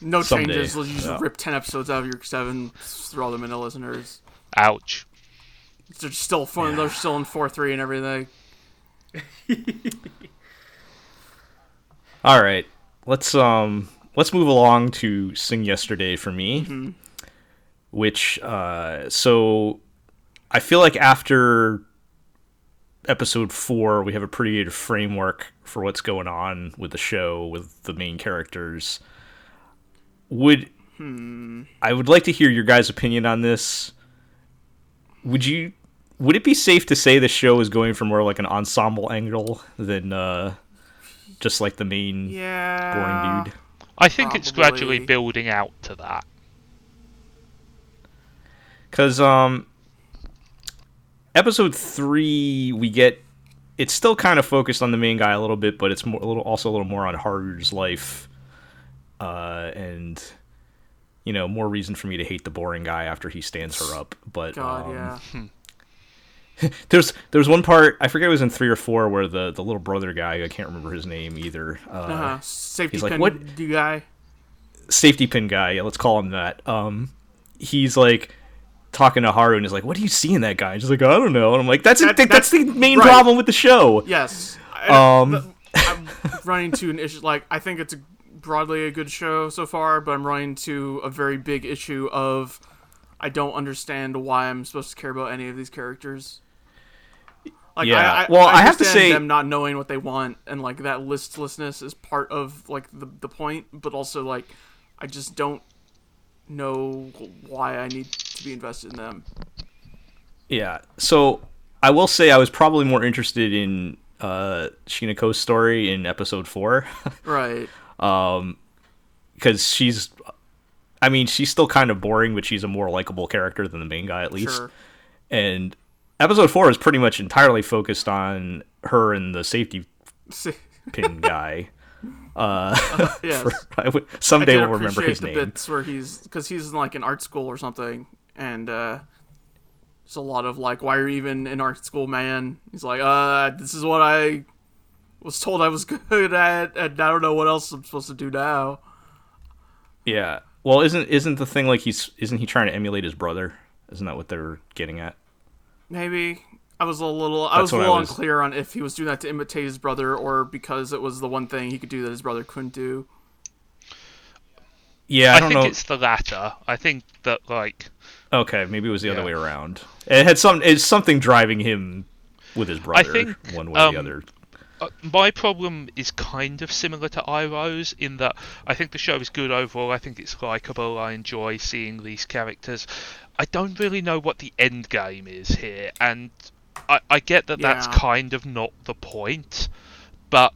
No Someday, changes. Let's just yeah. rip ten episodes out of your seven. Throw them in into listeners. Ouch. They're still fun. They're still in four three and everything. All right. Let's um let's move along to Sing Yesterday for me. Which uh so I feel like after episode 4 we have a pretty good framework for what's going on with the show with the main characters. Would I would like to hear your guys' opinion on this. Would you would it be safe to say the show is going for more like an ensemble angle than uh just like the main Yeah. boring dude. I think it's gradually building out to that. Cause um, episode three we get it's still kind of focused on the main guy a little bit, but it's more a little also a little more on Haru's life, uh, and you know more reason for me to hate the boring guy after he stands her up. But God, um, yeah. there's there's one part I forget it was in three or four where the the little brother guy I can't remember his name either. Uh, Uh-huh. Safety he's like, pin "What?" du guy. safety pin guy, yeah, let's call him that. Um, he's like talking to Haru and he's like, "What do you see in that guy?" And she's like, "I don't know." And I'm like, "That's That- that's, that's the main right. problem with the show." Yes. I- Um, th- I'm running to an issue. Like I think it's a, broadly a good show so far, but I'm running to a very big issue of I don't understand why I'm supposed to care about any of these characters. Like, Yeah. I, I, Well, I have to understand say- them not knowing what they want, and like that listlessness is part of like the the point, but also like I just don't know why I need to be invested in them. Yeah. So I will say I was probably more interested in uh, Shinako's story in episode four Right. Because she's. I mean, she's still kind of boring, but she's a more likable character than the main guy, at least. Sure. And episode four is pretty much entirely focused on her and the safety pin guy. yes. I would, I someday we'll remember his the name. bits where he's because he's in like an art school or something, and uh, there's a lot of like, "Why are you even in art school, man?" He's like, "Uh, this is what I was told I was good at, and I don't know what else I'm supposed to do now." Yeah. Well, isn't isn't the thing like he's isn't he trying to emulate his brother? Isn't that what they're getting at? Maybe I was a little, I was a little was- unclear on if he was doing that to imitate his brother or because it was the one thing he could do that his brother couldn't do. Yeah, I, I, don't think know. it's the latter. I think that like Okay, maybe it was the other way around. It had some it's something driving him with his brother think, one way or um, the other. Uh, my problem is kind of similar to Iroh's in that I think the show is good overall. I think it's likable. I enjoy seeing these characters. I don't really know what the end game is here, and I, I get that that's kind of not the point, but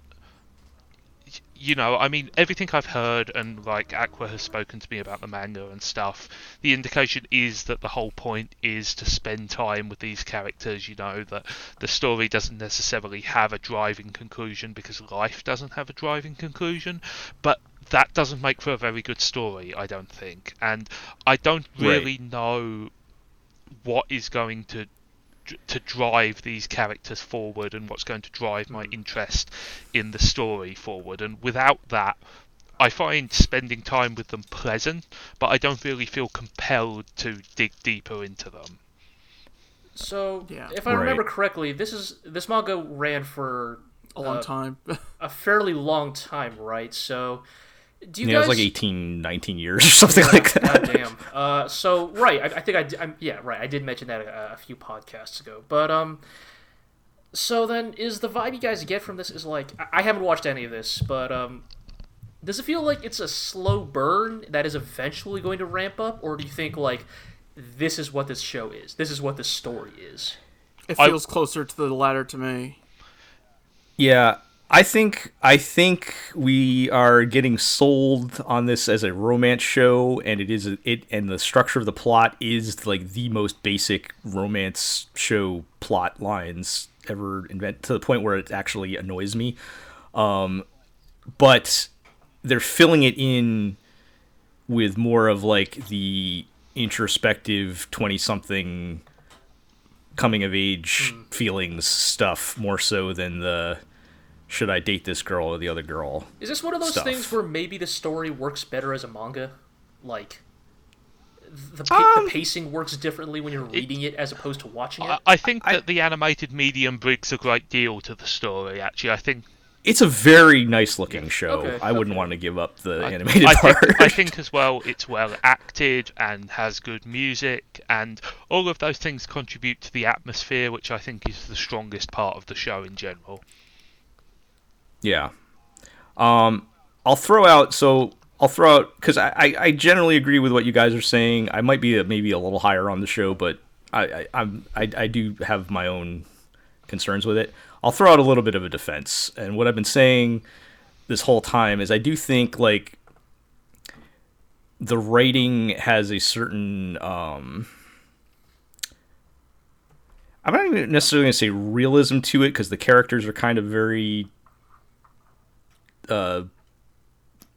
you know, I mean, everything I've heard and like Aqua has spoken to me about the manga and stuff, the indication is that the whole point is to spend time with these characters, you know, that the story doesn't necessarily have a driving conclusion because life doesn't have a driving conclusion, but that doesn't make for a very good story, I don't think. And I don't really know what is going to to drive these characters forward and what's going to drive my interest in the story forward and without that I find spending time with them pleasant but I don't really feel compelled to dig deeper into them So, Yeah. if I remember correctly, this is this manga ran for A long Uh, time. a fairly long time, right? So, do you Yeah, it was like 18, 19 years or something like that. God damn. Uh, so right, I, I think I, I'm, yeah, right. I did mention that a, a few podcasts ago, but um, so then is the vibe you guys get from this is like I, I haven't watched any of this, but um, does it feel like it's a slow burn that is eventually going to ramp up, or do you think like this is what this show is? This is what this story is. it I- feels closer to the latter to me. Yeah, I think I think we are getting sold on this as a romance show, and it is it and the structure of the plot is like the most basic romance show plot lines ever invented to the point where it actually annoys me. Um, but they're filling it in with more of like the introspective 20 something coming of age feelings stuff more so than the should I date this girl or the other girl. Is this one of those Stuff. things where maybe the story works better as a manga, like? The, pa- Um, the pacing works differently when you're reading it as opposed to watching it. I, I think I- that the animated medium brings a great deal to the story. Actually, I think It's a very nice looking show. Okay, I wouldn't okay. want to give up the I- animated I part. Think, I think as well it's well acted and has good music, and all of those things contribute to the atmosphere, which I think is the strongest part of the show in general. Yeah. Um, I'll throw out so I'll throw out because I, I generally agree with what you guys are saying. I might be a, maybe a little higher on the show, but I, I I'm I, I do have my own concerns with it. I'll throw out a little bit of a defense, and what I've been saying this whole time is I do think like the writing has a certain um I'm not even necessarily going to say realism to it because the characters are kind of very uh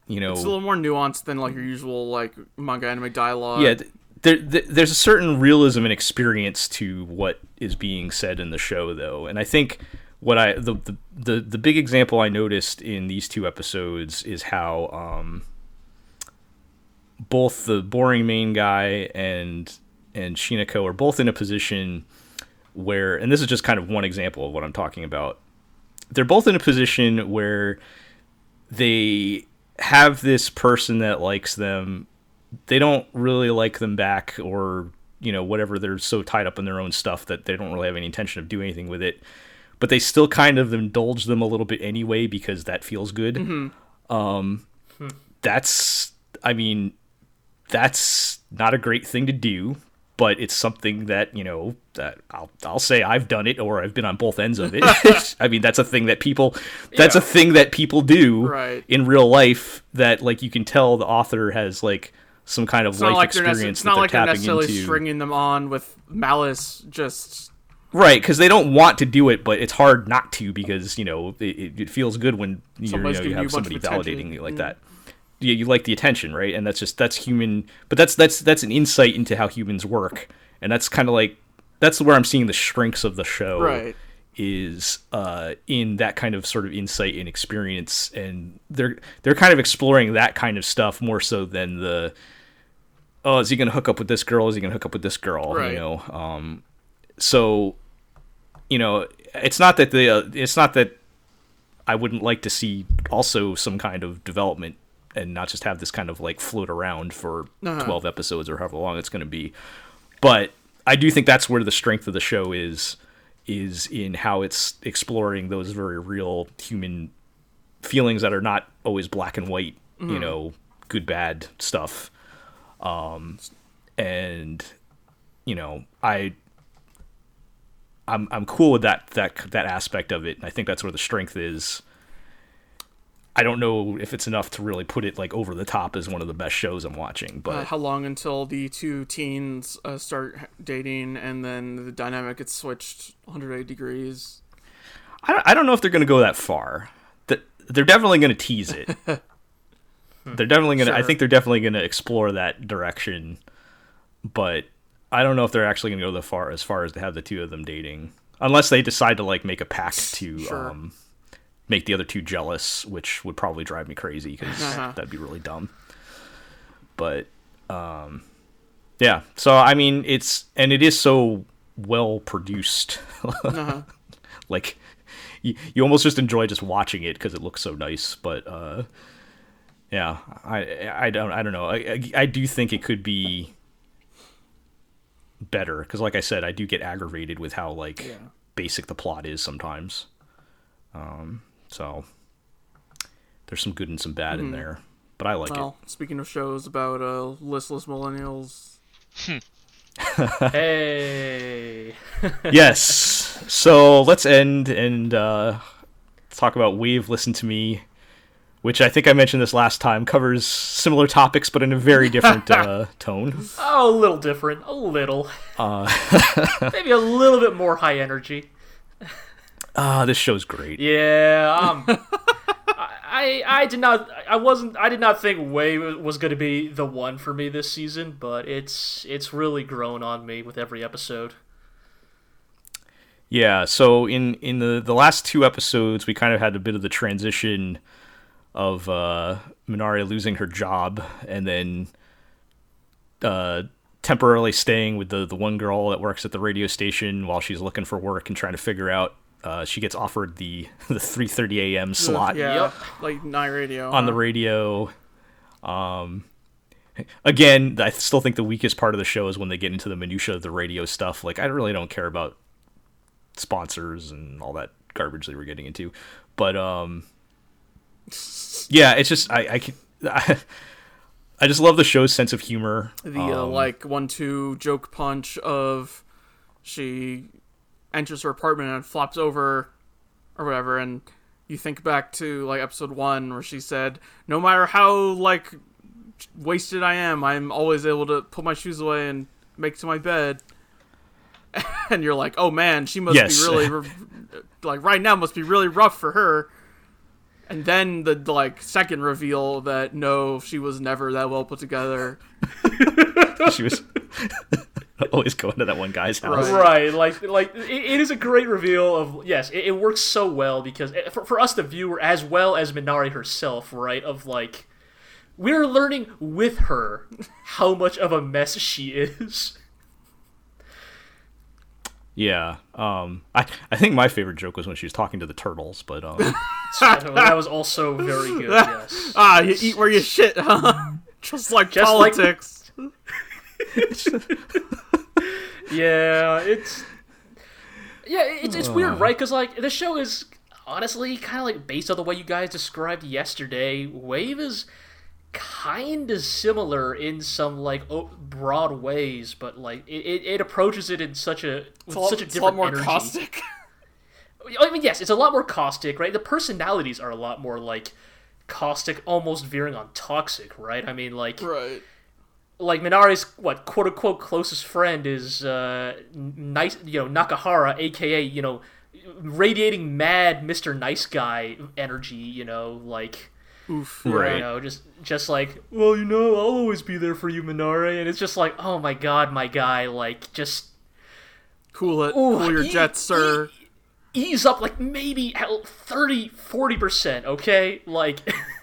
you know It's a little more nuanced than like your usual like manga anime dialogue. yeah th- there, th- there's a certain realism and experience to what is being said in the show though and i think what i the the, the, the big example i noticed in these two episodes is how um both the boring main guy and and shinako are both in a position where and this is just kind of one example of what i'm talking about they're both in a position where they have this person that likes them. They don't really like them back or you know whatever. They're so tied up in their own stuff that they don't really have any intention of doing anything with it. But they still kind of indulge them a little bit anyway because that feels good. Um that's i mean that's not a great thing to do but it's something that you know that I'll I'll say I've done it or I've been on both ends of it. I mean that's a thing that people that's a thing that people do Right. in real life that like you can tell the author has like some kind of It's life not like experience it's not they're like they're necessarily into. stringing them on with malice. Just Right, because they don't want to do it, but it's hard not to because you know it, it- feels good when you, you, know, you have somebody validating you like Mm. that. Yeah, you like the attention, right? And that's just that's human, but that's that's that's an insight into how humans work, and that's kind of like that's where I'm seeing the shrinks of the show. Right. Is uh, in that kind of sort of insight and experience, and they're they're kind of exploring that kind of stuff more so than the oh, is he going to hook up with this girl? Is he going to hook up with this girl? Right. You know, um, so you know, it's not that the uh, it's not that I wouldn't like to see also some kind of development and not just have this kind of like float around for Uh-huh. 12 episodes or however long it's going to be. But I do think that's where the strength of the show is is in how it's exploring those very real human feelings that are not always black and white, you know, good bad stuff. Um and you know, I I'm I'm cool with that that that aspect of it. And I think that's where the strength is. I don't know if it's enough to really put it like over the top as one of the best shows I'm watching, but uh, how long until the two teens uh, start dating and then the dynamic gets switched 180 degrees? I don't, I don't know if they're going to go that far. Th- They're definitely going to tease it. they're definitely going to. I think they're definitely going to explore that direction, but I don't know if they're actually going to go the far as far as to have the two of them dating, unless they decide to like make a pact to Sure. um, make the other two jealous, which would probably drive me crazy because Uh-huh. that'd be really dumb. But um, yeah, so I mean, it's and it is so well produced. Uh-huh. like you, you almost just enjoy just watching it because it looks so nice. But uh, yeah, I I don't I don't know. I, I, I do think it could be better because, like I said, I do get aggravated with how like Yeah. basic the plot is sometimes. Um, so there's some good and some bad in there, but I like it. Speaking of shows about uh, listless millennials, Hey. yes. So let's end and uh, talk about Wave Listen to Me, which I think I mentioned this last time, covers similar topics but in a very different uh, tone. Oh, a little different. A little. Uh, Maybe a little bit more high energy. Ah, this show's great. Yeah, um, I, I did not, I wasn't, I did not think Wave was going to be the one for me this season, but it's, it's really grown on me with every episode. Yeah, so in in the the last two episodes, we kind of had a bit of the transition of uh, Minare losing her job and then uh, temporarily staying with the the one girl that works at the radio station while she's looking for work and trying to figure out. Uh, she gets offered the the 3:30 a.m. slot yeah, Yep. like night radio on the radio. Um, again, I still think the weakest part of the show is when they get into the minutia of the radio stuff. Like, I really don't care about sponsors and all that garbage they were getting into, but um, yeah, it's just I I, can, I, I just love the show's sense of humor. the uh, Um, like one two joke punch of she enters her apartment and flops over or whatever and you think back to like episode one where she said no matter how like wasted i am i'm always able to put my shoes away and make to my bed. And you're like oh man she must Yes. be really like right now must be really rough for her. And then the like second reveal that no she was never that well put together. She was always going to that one guy's house. Right. Right, like, like it, it is a great reveal of yes, it, it works so well because eh, for, for us the viewer as well as Minare herself, right? Of like, we're learning with her how much of a mess she is. Yeah. Um. I I think my favorite joke was when she was talking to the turtles, but um. that was also very good. Yes. Ah, you eat where you shit, huh? Just like Just like- politics. Yeah, it's yeah, it's it's weird, right? Because like the show is honestly kind of like based on the way you guys described yesterday. Wave is kind of similar in some like broad ways, but like it, it, it approaches it in such a with It's a lot, such a it's a lot different more energy. caustic. I mean, yes, it's a lot more caustic, right? The personalities are a lot more like caustic, almost veering on toxic, right? I mean, like right. Like Minare's what quote unquote closest friend is uh nice you know Nakahara aka you know radiating mad Mr. Nice Guy energy you know like Oof. Right. you know just just like well you know I'll always be there for you Minare and it's just like oh my god my guy like just Cool it. Ooh, cool your e- jets, sir. ease up like maybe at 30 40% okay like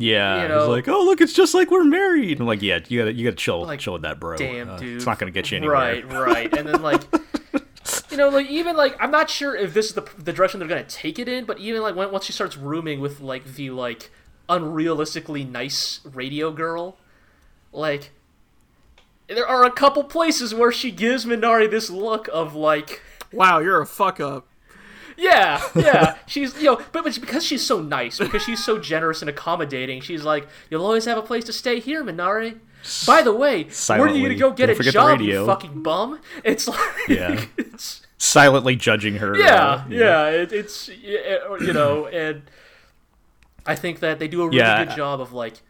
Yeah, You it's know- like, oh look, it's just like we're married. I'm like, yeah, you gotta you gotta chill, Like, chill with that, bro. damn Uh, dude it's not gonna get you anywhere. right right and then like you know like even like i'm not sure if this is the, the direction they're gonna take it in but even like when, once she starts rooming with like the like unrealistically nice radio girl like there are a couple places where she gives minare this look of like Wow, you're a fuck up. Yeah, yeah. She's you know, but, but because she's so nice, because she's so generous and accommodating, she's like, "You'll always have a place to stay here, Minare." By the way, where are you gonna go get Don't a job, you fucking bum? It's like, Yeah. it's, Silently judging her. yeah, uh, yeah. It, it's you know, and I think that they do a really Yeah. good job of like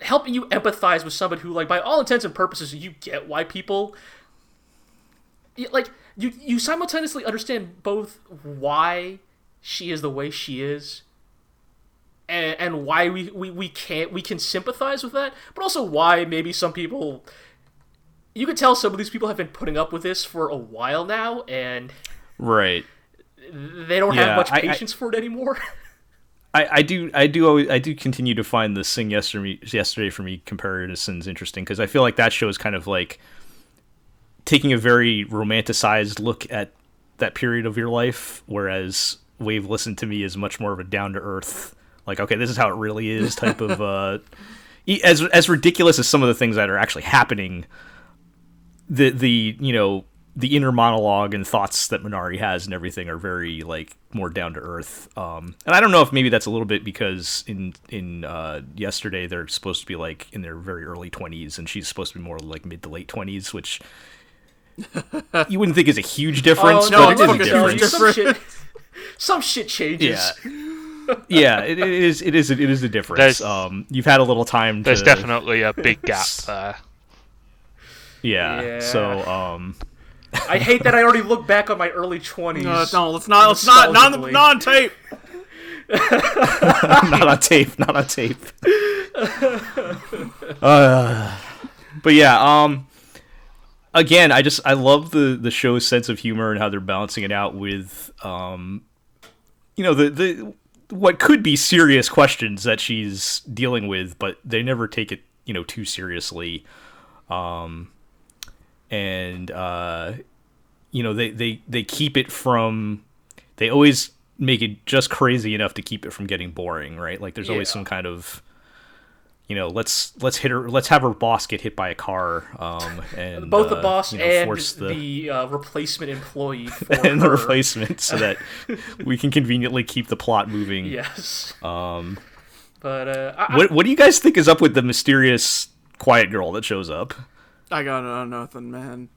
helping you empathize with somebody who, like, by all intents and purposes, you get why people like you you simultaneously understand both why she is the way she is and, and why we, we, we can't we can sympathize with that but also why maybe some people you could tell some of these people have been putting up with this for a while now and Right. they don't Yeah, have much I- I- patience for it anymore I, I do I do always, I do continue to find the sing yesterday yesterday for me comparisons interesting because I feel like that show is kind of like taking a very romanticized look at that period of your life, whereas Wave Listen to Me is much more of a down to earth, like okay, this is how it really is type of. Uh, as as ridiculous as some of the things that are actually happening, the the you know the inner monologue and thoughts that Minare has and everything are very like more down to earth. Um, and I don't know if maybe that's a little bit because in in uh, yesterday they're supposed to be like in their very early twenties and she's supposed to be more like mid to late twenties, which you wouldn't think is a huge difference, Oh, no, but it's a fucking difference. Some shit, some shit changes. Yeah. yeah, it it is. It is. It is a difference. There's- um, you've had a little time. There's to, definitely a big gap there. Yeah. Yeah. So, um, I hate that I already look back on my early twenties. No, no, let's not. Let's not. Not on, not on tape. not on tape. Not on tape. uh, but yeah. Um. Again, I just I love the the show's sense of humor and how they're balancing it out with um, you know the the what could be serious questions that she's dealing with, but they never take it you know too seriously. Um, and uh, you know they they they keep it from they always make it just crazy enough to keep it from getting boring, right? Like there's always Yeah. some kind of you know, let's let's hit her let's have her boss get hit by a car um and Both the uh, boss you know, and force the, uh, replacement employee for and the replacement so that we can conveniently keep the plot moving. Yes, Um but uh, I, what what do you guys think is up with the mysterious quiet girl that shows up? I got nothing, man.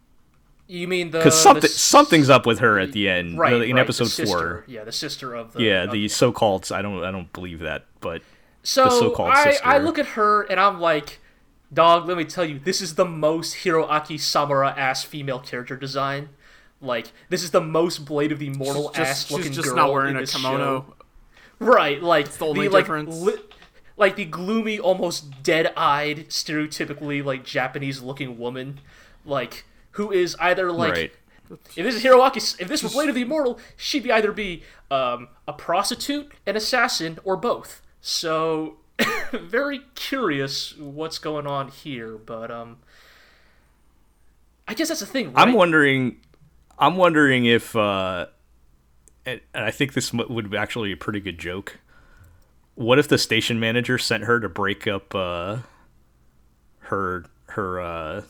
you mean the Cuz something s- something's up with her at the end right in right, episode sister. 4. Yeah, the sister of the Yeah, of the so-called I don't I don't believe that, but So so-called I, sister. I look at her and I'm like, dog, let me tell you, this is the most Hiroaki Samura ass female character design. Like, this is the most Blade of the Immortal ass looking girl. she's just girl not wearing a kimono. show. Right, like the only like difference. li- like the gloomy, almost dead-eyed, stereotypically like Japanese-looking woman, like who is either like right. if this is Hiroaki, if this were Blade of the Immortal, she'd be either be um, a prostitute, an assassin, or both. So, very curious what's going on here. But um, I guess that's the thing. Right? I'm wondering. I'm wondering if, uh, and, and I think this would be actually a pretty good joke. What if the station manager sent her to break up uh, her her uh,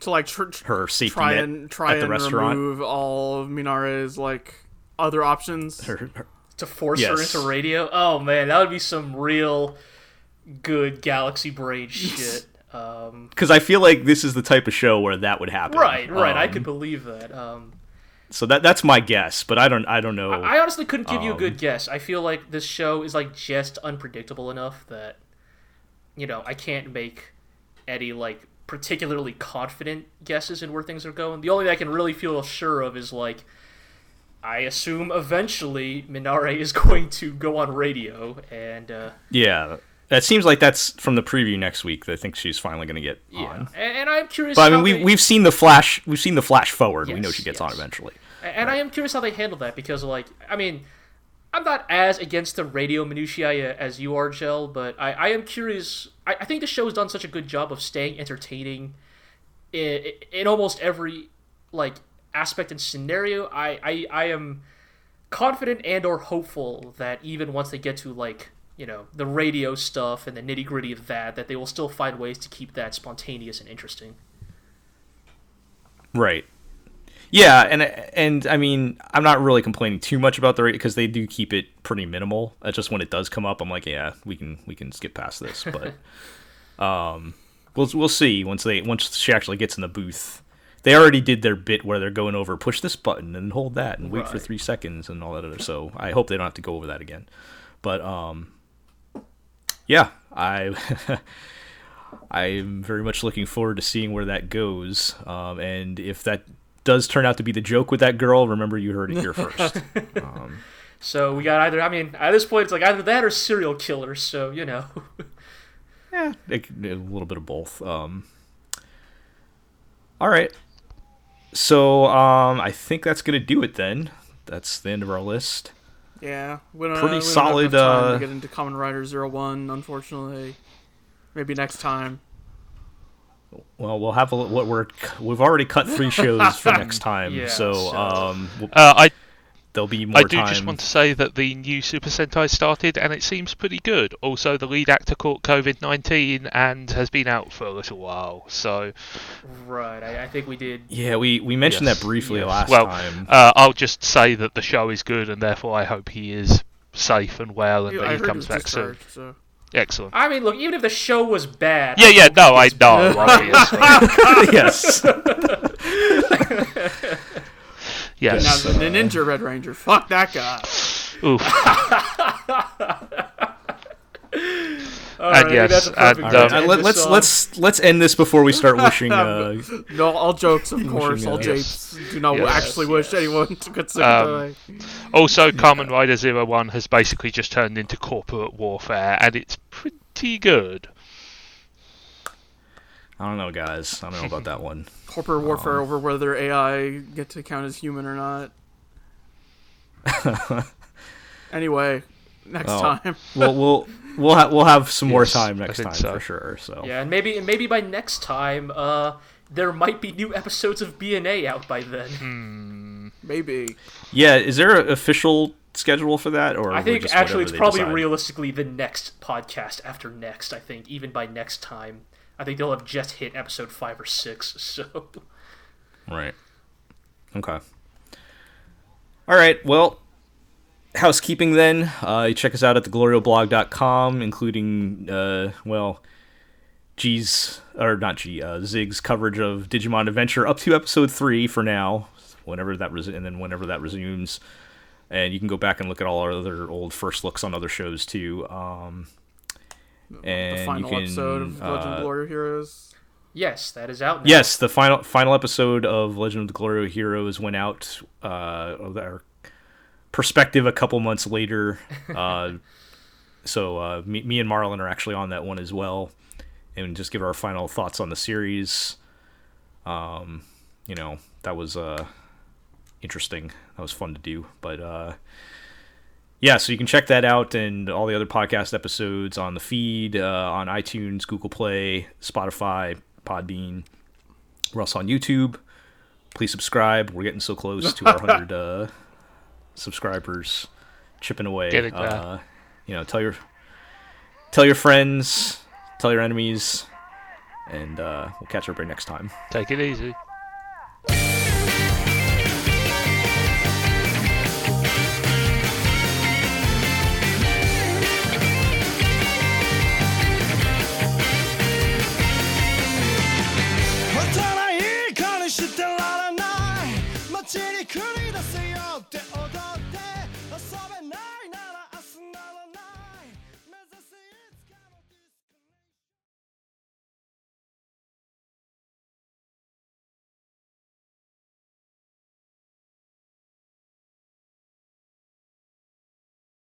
to like tr- tr- her safety try net and try at the and restaurant? remove all of Minare's like other options. Her, her- to force her into radio. Oh man, that would be some real good Galaxy Braid shit. Um, because I feel like this is the type of show where that would happen. right, right. I Um, could believe that. Um, So that that's my guess, but I don't I don't know. I honestly couldn't give you a Um, good guess. I feel like this show is like just unpredictable enough that you know I can't make any like particularly confident guesses in where things are going. The only thing I can really feel sure of is like I assume eventually Minare is going to go on radio and uh, yeah, that seems like that's from the preview next week. I think she's finally going to get yeah, on. and, and I'm curious. But I mean, we they- we've seen the flash. We've seen the flash forward. we know she gets on eventually. And I am curious how they handle that because, like, I mean, I'm not as against the radio minutiae as you are, Gel, but I, I am curious. I, I think the show has done such a good job of staying entertaining in, in almost every, like, aspect and scenario. I, I, I am confident and or hopeful that even once they get to, like, you know, the radio stuff and the nitty gritty of that, that they will still find ways to keep that spontaneous and interesting. Right. Yeah, and and I mean, I'm not really complaining too much about the rate because they do keep it pretty minimal. It's just when it does come up, I'm like, yeah, we can we can skip past this. But um, we'll we'll see once they once she actually gets in the booth. They already did their bit where they're going over push this button and hold that and wait for three seconds and all that other. So I hope they don't have to go over that again. But um, yeah, I. I'm very much looking forward to seeing where that goes. Um, and if that does turn out to be the joke with that girl, remember you heard it here first. Um, So we got either. I mean, at this point, it's like either that or serial killers. So you know. yeah, a little bit of both. Um, all right. So um, I think that's gonna do it then. That's the end of our list. Yeah, we don't, Pretty we don't have solid, enough time uh, to get into Kamen Rider Zero One, unfortunately. Maybe next time. Well, we'll have a, what we're we've already cut three shows for next time, Yeah, so, so- um, we'll- Uh, I there'll be more I do time. just want to say that the new Super Sentai started and it seems pretty good. Also, the lead actor caught COVID 19 and has been out for a little while. So, Right. I, I think we did. Yeah, we we mentioned Yes. that briefly Yes. last well, time. uh, I'll just say that the show is good and therefore I hope he is safe and well and I that he comes back soon. so. Excellent. I mean, look, even if the show was bad. Yeah, yeah, no, I know, obviously. yes. Yes. Now the Ninja Red Ranger, fuck that guy. Oof. Alright, And yes, that's a perfect and, way to um, Uh, let, this let's let's let's end this before we start wishing. Uh, No, all jokes, of course, all uh, japes. Do not Yes, actually wish anyone to get sick Um, of Also, Kamen Rider Zero One has basically just turned into corporate warfare, and it's pretty good. I don't know, guys. I don't know about that one. corporate warfare over whether AI get to count as human or not. anyway, next Oh. time. We'll we'll we'll ha- we'll have some more time next time so. for sure. So Yeah, and maybe and maybe by next time, uh, there might be new episodes of BNA out by then. Maybe. yeah, is there an official schedule for that, or I think just actually it's probably decide? realistically the next podcast after next. I think even by next time, I think they'll have just hit episode five or six. So Right. Okay. All right. Well, housekeeping then. Uh, you check us out at theglorioblog.com, including, uh, well, G's, or not G, uh, Zig's coverage of Digimon Adventure up to episode three for now, whenever that res- and then whenever that resumes. And you can go back and look at all our other old first looks on other shows too. Um, and the you final can, episode of Legend uh, of Glory Heroes. yes, that is out now. Yes, the final final episode of Legend of the Glory Heroes went out. Uh, our perspective a couple months later. Uh, so uh, me, me and Marlon are actually on that one as well, and just give our final thoughts on the series. Um, you know that was uh interesting. That was fun to do, but uh. Yeah, so you can check that out and all the other podcast episodes on the feed, uh, on iTunes, Google Play, Spotify, Podbean. We're also on YouTube. Please subscribe. We're getting so close to our 100 uh, subscribers, chipping away. Getting there. Uh, you know, tell your tell your friends, tell your enemies, and uh, we'll catch everybody next time. Take it easy.「